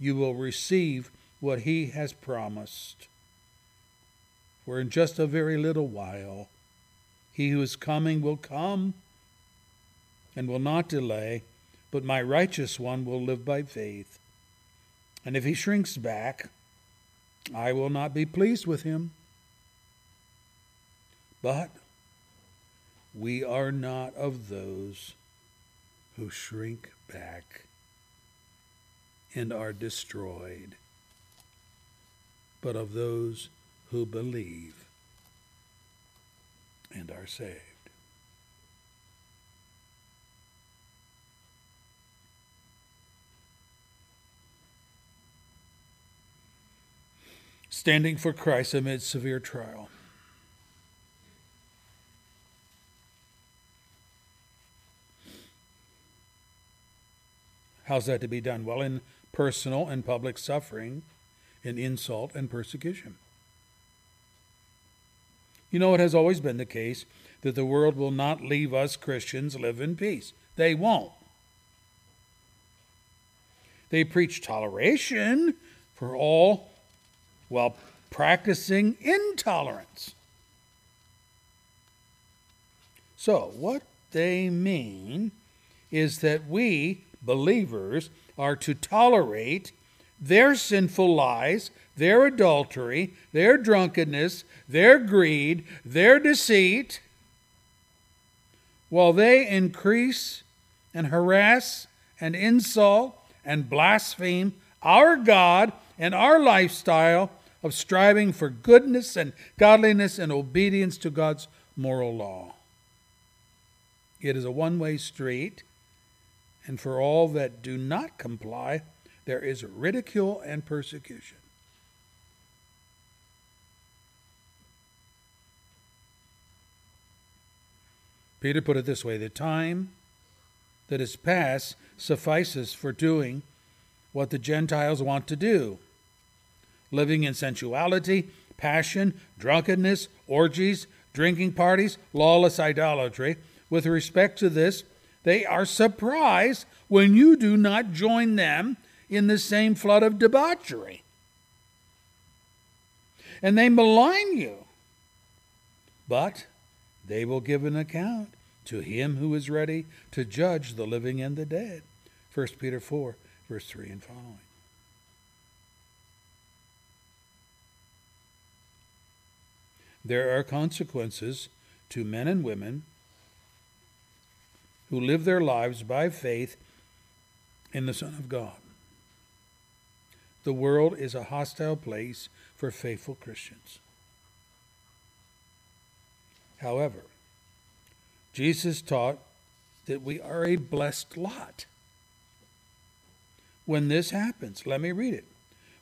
you will receive what He has promised. For in just a very little while, He who is coming will come and will not delay, but my righteous one will live by faith. And if he shrinks back, I will not be pleased with him. But we are not of those who shrink back and are destroyed but of those who believe and are saved. Standing for Christ amid severe trial. How's that to be done? Well, in personal and public suffering, in insult and persecution. You know, it has always been the case that the world will not leave us Christians live in peace. They won't. They preach toleration for all while practicing intolerance. So, what they mean is that we, believers, are to tolerate their sinful lies, their adultery, their drunkenness, their greed, their deceit, while they increase and harass and insult and blaspheme our God and our lifestyle of striving for goodness and godliness and obedience to God's moral law. It is a one way street, and for all that do not comply, there is ridicule and persecution. Peter put it this way the time that is past suffices for doing what the Gentiles want to do living in sensuality, passion, drunkenness, orgies, drinking parties, lawless idolatry. With respect to this, they are surprised when you do not join them in the same flood of debauchery. And they malign you. But they will give an account to him who is ready to judge the living and the dead. 1 Peter 4, verse 3 and following. There are consequences to men and women who live their lives by faith in the Son of God. The world is a hostile place for faithful Christians. However, Jesus taught that we are a blessed lot. When this happens, let me read it.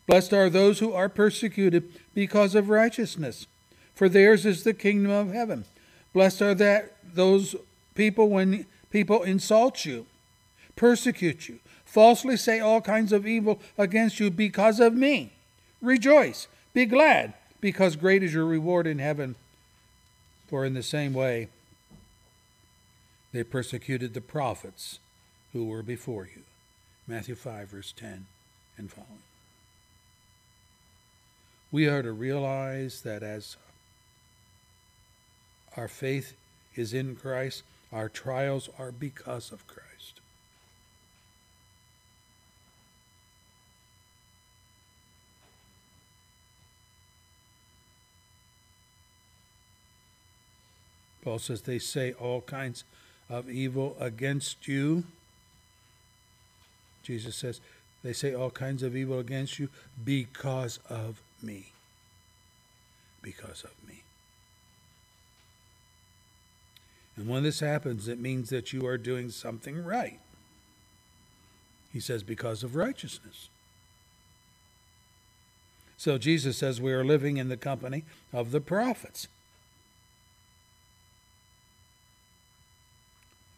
Blessed are those who are persecuted because of righteousness, for theirs is the kingdom of heaven. Blessed are that those people when people insult you, persecute you, falsely say all kinds of evil against you because of me. Rejoice, be glad, because great is your reward in heaven. For in the same way they persecuted the prophets who were before you. Matthew 5, verse 10 and following. We are to realize that as our faith is in Christ, our trials are because of Christ. Paul says they say all kinds of evil against you. Jesus says they say all kinds of evil against you because of me. Because of me. And when this happens, it means that you are doing something right. He says, because of righteousness. So Jesus says we are living in the company of the prophets.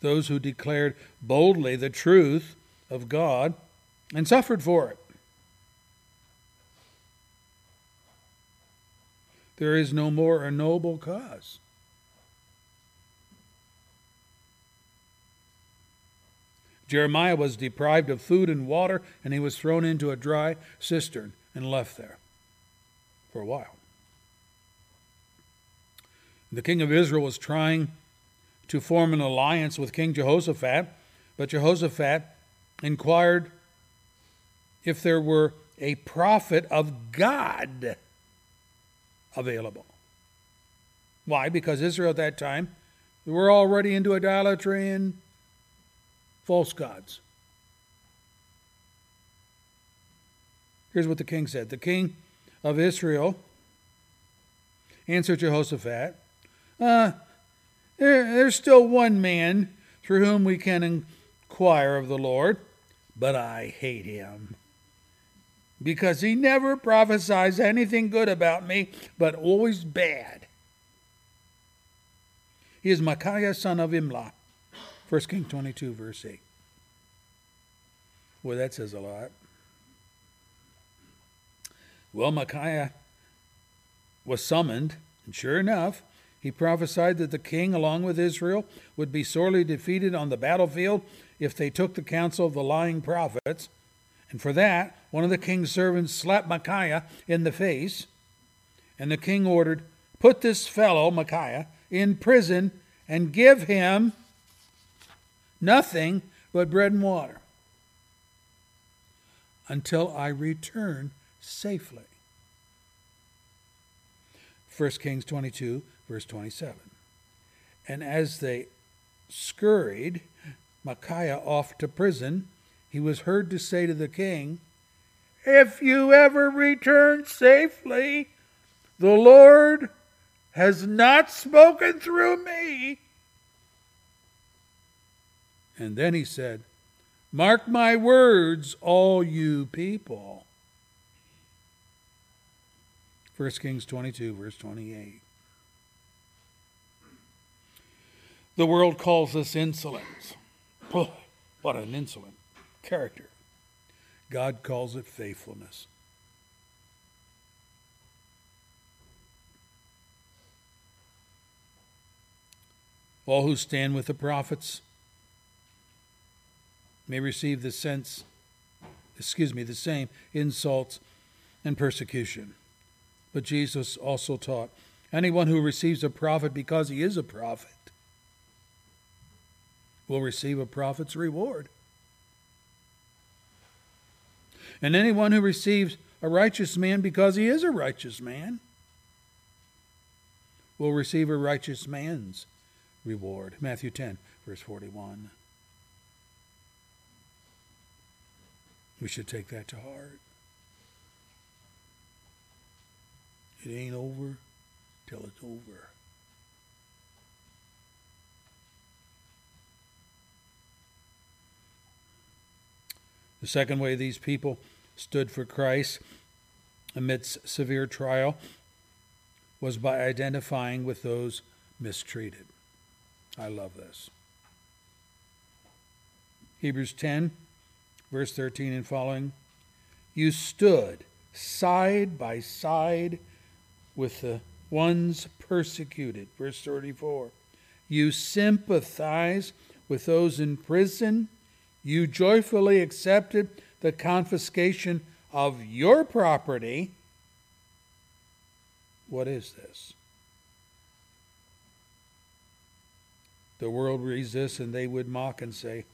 Those who declared boldly the truth of God and suffered for it. There is no more a noble cause. Jeremiah was deprived of food and water, and he was thrown into a dry cistern and left there for a while. The king of Israel was trying to form an alliance with King Jehoshaphat, but Jehoshaphat inquired if there were a prophet of God available. Why? Because Israel at that time were already into idolatry and false gods. Here's what the king said The king of Israel answered Jehoshaphat, uh, there, there's still one man through whom we can inquire of the Lord, but I hate him. because he never prophesies anything good about me, but always bad. He is Micaiah, son of Imlah. 1 King 22, verse 8. Boy, that says a lot. Well, Micaiah was summoned, and sure enough, he prophesied that the king, along with Israel, would be sorely defeated on the battlefield if they took the counsel of the lying prophets. And for that, one of the king's servants slapped Micaiah in the face. And the king ordered, Put this fellow, Micaiah, in prison and give him nothing but bread and water until I return safely. 1 Kings 22, verse 27. And as they scurried Micaiah off to prison, he was heard to say to the king, If you ever return safely, the Lord has not spoken through me. And then he said, Mark my words, all you people. 1 Kings 22, verse 28. The world calls us insolence. Oh, what an insolent character. God calls it faithfulness. All who stand with the prophets may receive the sense, excuse me, the same insults and persecution. But Jesus also taught anyone who receives a prophet because he is a prophet will receive a prophet's reward. And anyone who receives a righteous man because he is a righteous man will receive a righteous man's reward. Matthew 10, verse 41. We should take that to heart. It ain't over till it's over. The second way these people stood for Christ amidst severe trial was by identifying with those mistreated. I love this. Hebrews 10, verse 13 and following. You stood side by side with the ones persecuted. Verse 34. You sympathize with those in prison you joyfully accepted the confiscation of your property. What is this? The world resists and they would mock and say,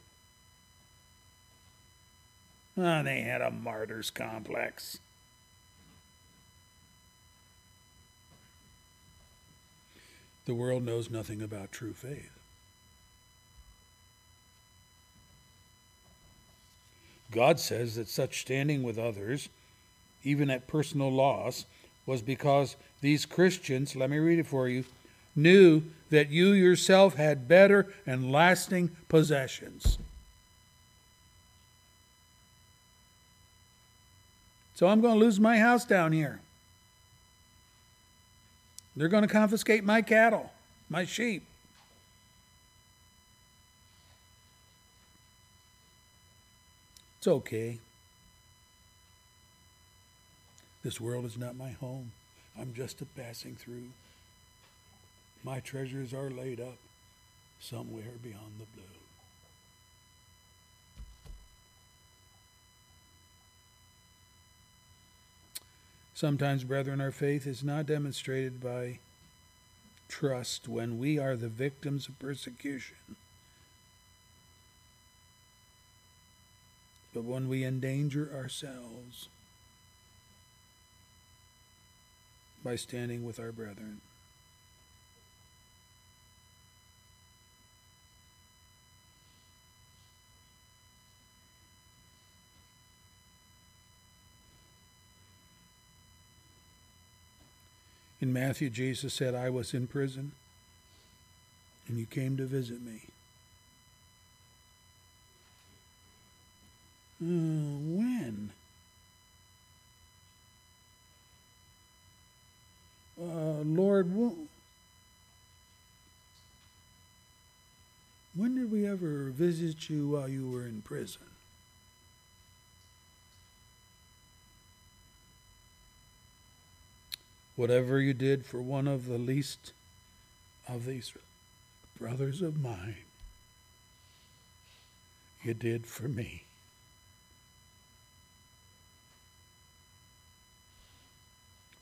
oh, they had a martyr's complex. The world knows nothing about true faith. God says that such standing with others, even at personal loss, was because these Christians, let me read it for you, knew that you yourself had better and lasting possessions. So I'm going to lose my house down here. They're going to confiscate my cattle, my sheep. It's okay. This world is not my home. I'm just a passing through. My treasures are laid up somewhere beyond the blue. Sometimes, brethren, our faith is not demonstrated by trust when we are the victims of persecution. But when we endanger ourselves by standing with our brethren. In Matthew, Jesus said, I was in prison, and you came to visit me. Uh, when? Uh, Lord, when did we ever visit you while you were in prison? Whatever you did for one of the least of these brothers of mine, you did for me.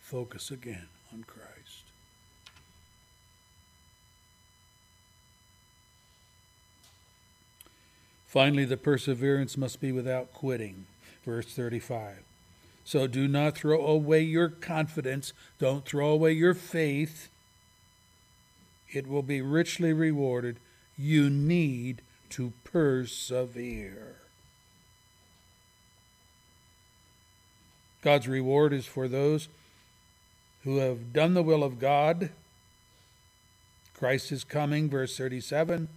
Focus again on Christ. Finally, the perseverance must be without quitting. Verse 35. So do not throw away your confidence. Don't throw away your faith. It will be richly rewarded. You need to persevere. God's reward is for those who have done the will of God. Christ is coming, verse 37.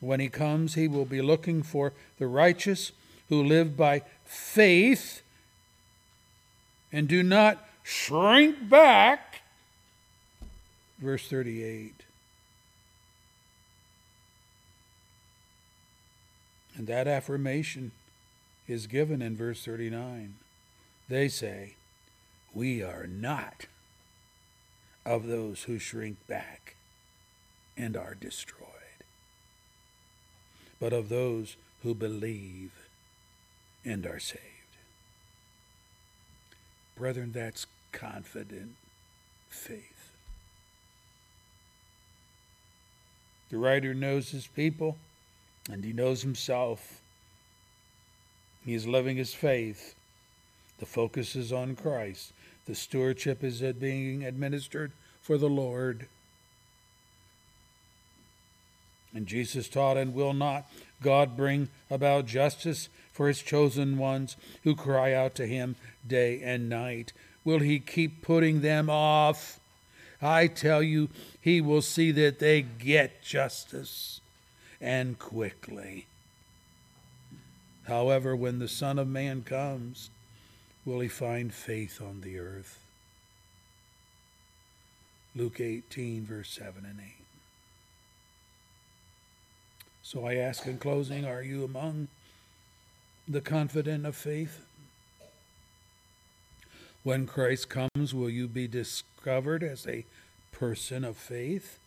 When he comes, he will be looking for the righteous who live by faith and do not shrink back. Verse 38. And that affirmation is given in verse 39. They say, We are not of those who shrink back and are destroyed, but of those who believe and are saved. Brethren, that's confident faith. The writer knows his people and he knows himself. He is living his faith. The focus is on Christ. The stewardship is being administered for the Lord. And Jesus taught, and will not God bring about justice for his chosen ones who cry out to him day and night? Will he keep putting them off? I tell you, he will see that they get justice and quickly. However, when the Son of Man comes, will he find faith on the earth? Luke 18, verse 7 and 8. So I ask in closing, are you among the confident of faith? When Christ comes, will you be discovered as a person of faith?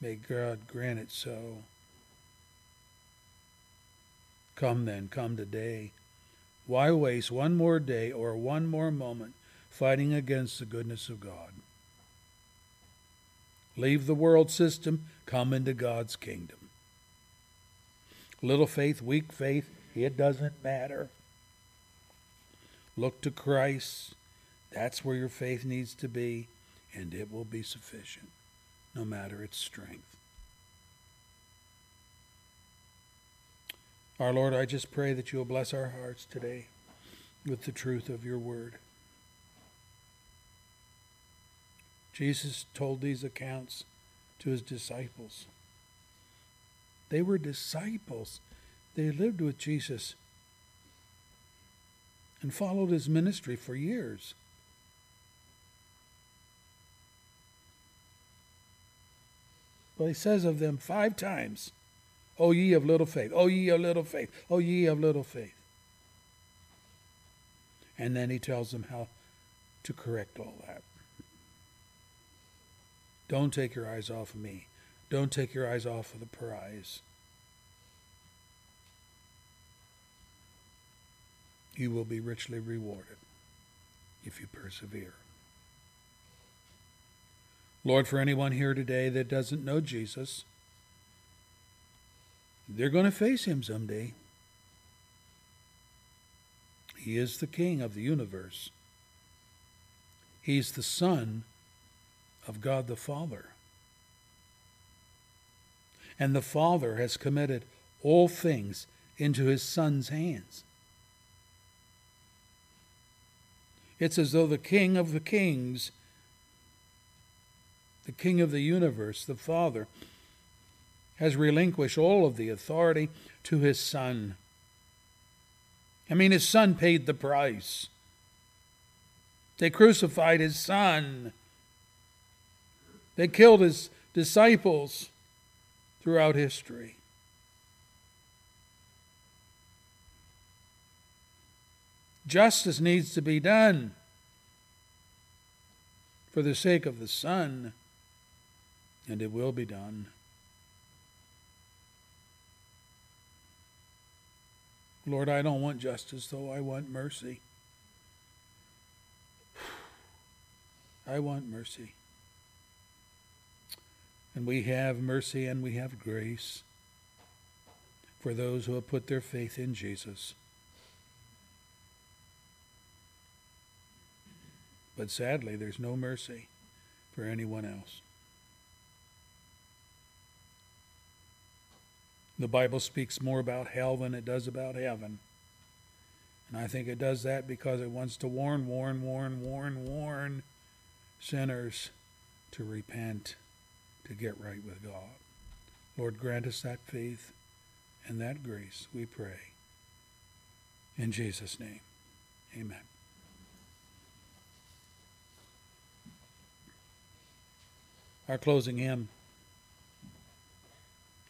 May God grant it so. Come then, come today. Why waste one more day or one more moment fighting against the goodness of God? Leave the world system, come into God's kingdom. Little faith, weak faith, it doesn't matter. Look to Christ. That's where your faith needs to be, and it will be sufficient, no matter its strength. Our Lord, I just pray that you will bless our hearts today with the truth of your word. Jesus told these accounts to his disciples. They were disciples. They lived with Jesus and followed his ministry for years. But he says of them five times, O ye of little faith, O ye of little faith, O ye of little faith. And then he tells them how to correct all that. Don't take your eyes off of me. Don't take your eyes off of the prize. You will be richly rewarded if you persevere. Lord, for anyone here today that doesn't know Jesus, they're going to face him someday. He is the King of the universe. He's the Son of God the Father. And the Father has committed all things into his Son's hands. It's as though the King of the Kings, the King of the universe, the Father, has relinquished all of the authority to his Son. I mean, his Son paid the price They crucified his son. They killed his disciples throughout history. Justice needs to be done for the sake of the Son, and it will be done. Lord, I don't want justice, though. I want mercy. I want mercy. And we have mercy and we have grace for those who have put their faith in Jesus. But sadly, there's no mercy for anyone else. The Bible speaks more about hell than it does about heaven. And I think it does that because it wants to warn, warn, warn, warn, warn sinners to repent, to get right with God. Lord, grant us that faith and that grace, we pray. In Jesus' name, amen. Our closing hymn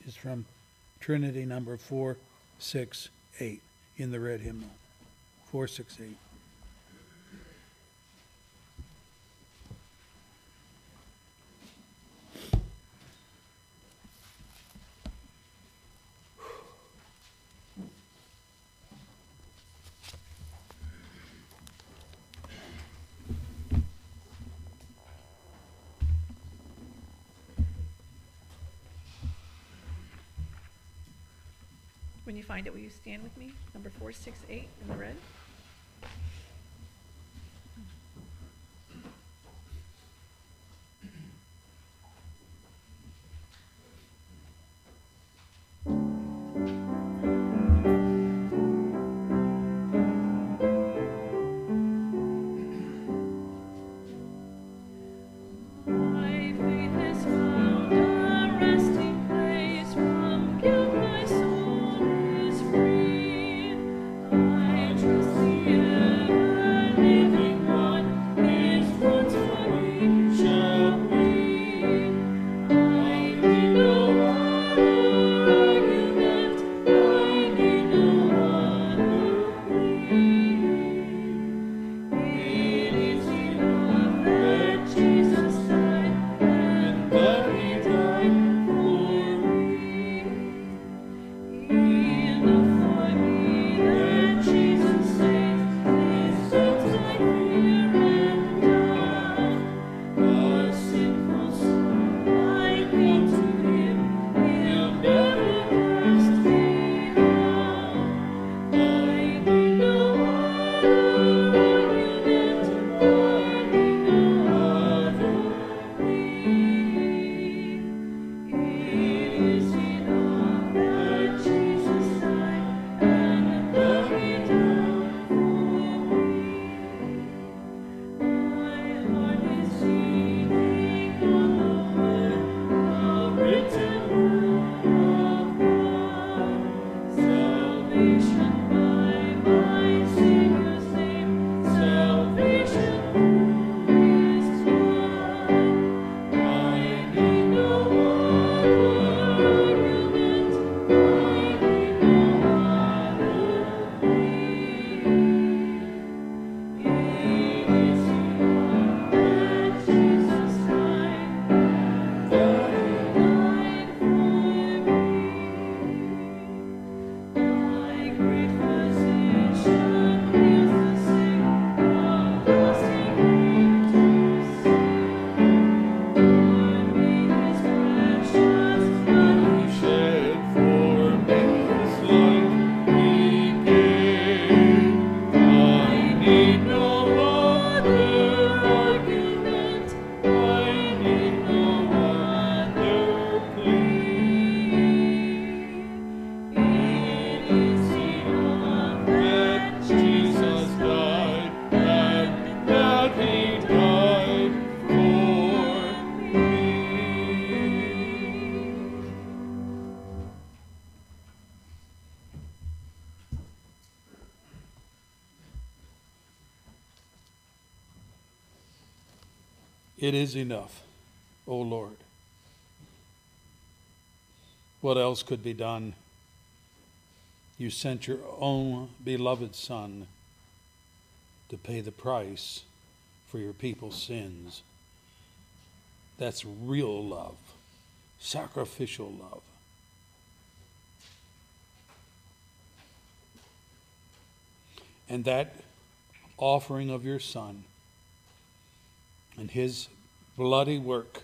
is from Trinity number 468 in the red hymnal. 468. Find it, will you stand with me? Number 468 in the red. It is enough, O Lord. What else could be done? You sent your own beloved Son to pay the price for your people's sins. That's real love, sacrificial love. And that offering of your Son and his bloody work,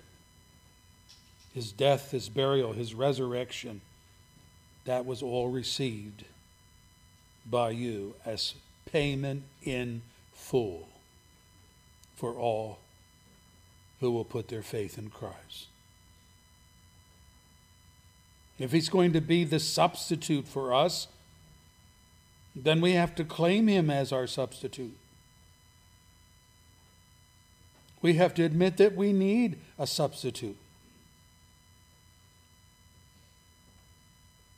his death, his burial, his resurrection, that was all received by you as payment in full for all who will put their faith in Christ. If he's going to be the substitute for us, then we have to claim him as our substitute. We have to admit that we need a substitute.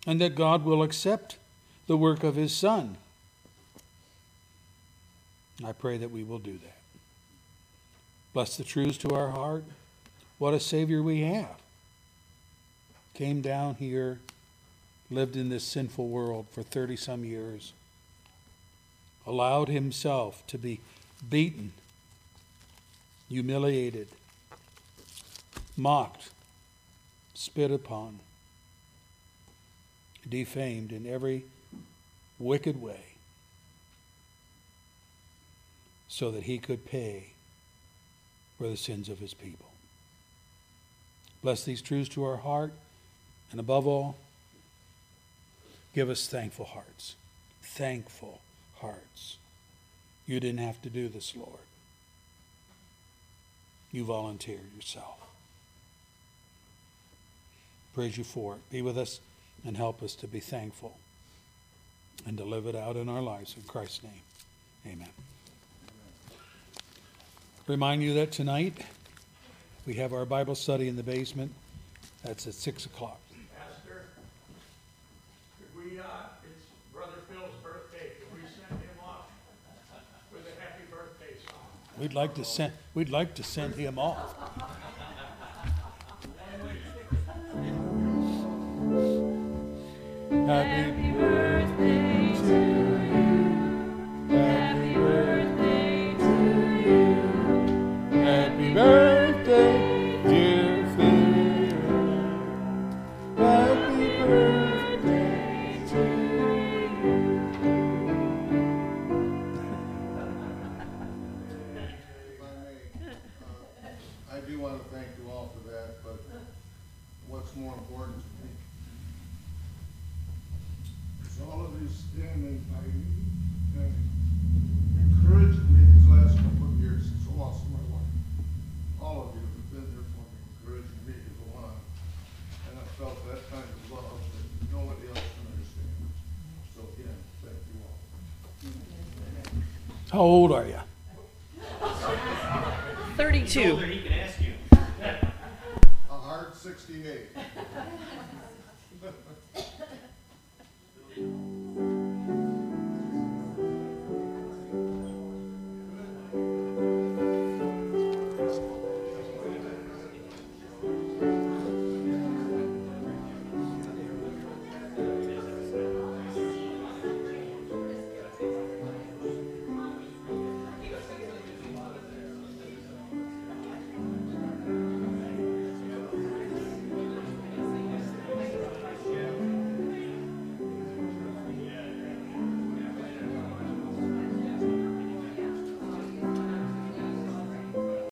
And that God will accept the work of his Son. I pray that we will do that. Bless the truths to our heart. What a Savior we have. Came down here, lived in this sinful world for 30 some years, allowed himself to be beaten, humiliated, mocked, spit upon, defamed in every wicked way so that he could pay for the sins of his people. Bless these truths to our heart, and above all, give us thankful hearts. Thankful hearts. You didn't have to do this, Lord. You volunteer yourself. Praise you for it. Be with us and help us to be thankful and to live it out in our lives. In Christ's name, amen. Remind you that tonight we have our Bible study in the basement. That's at 6 o'clock. We'd like to send, we'd like to send him off. Happy birthday How old are you? Thirty-two. he can ask you. A hard sixty-eight.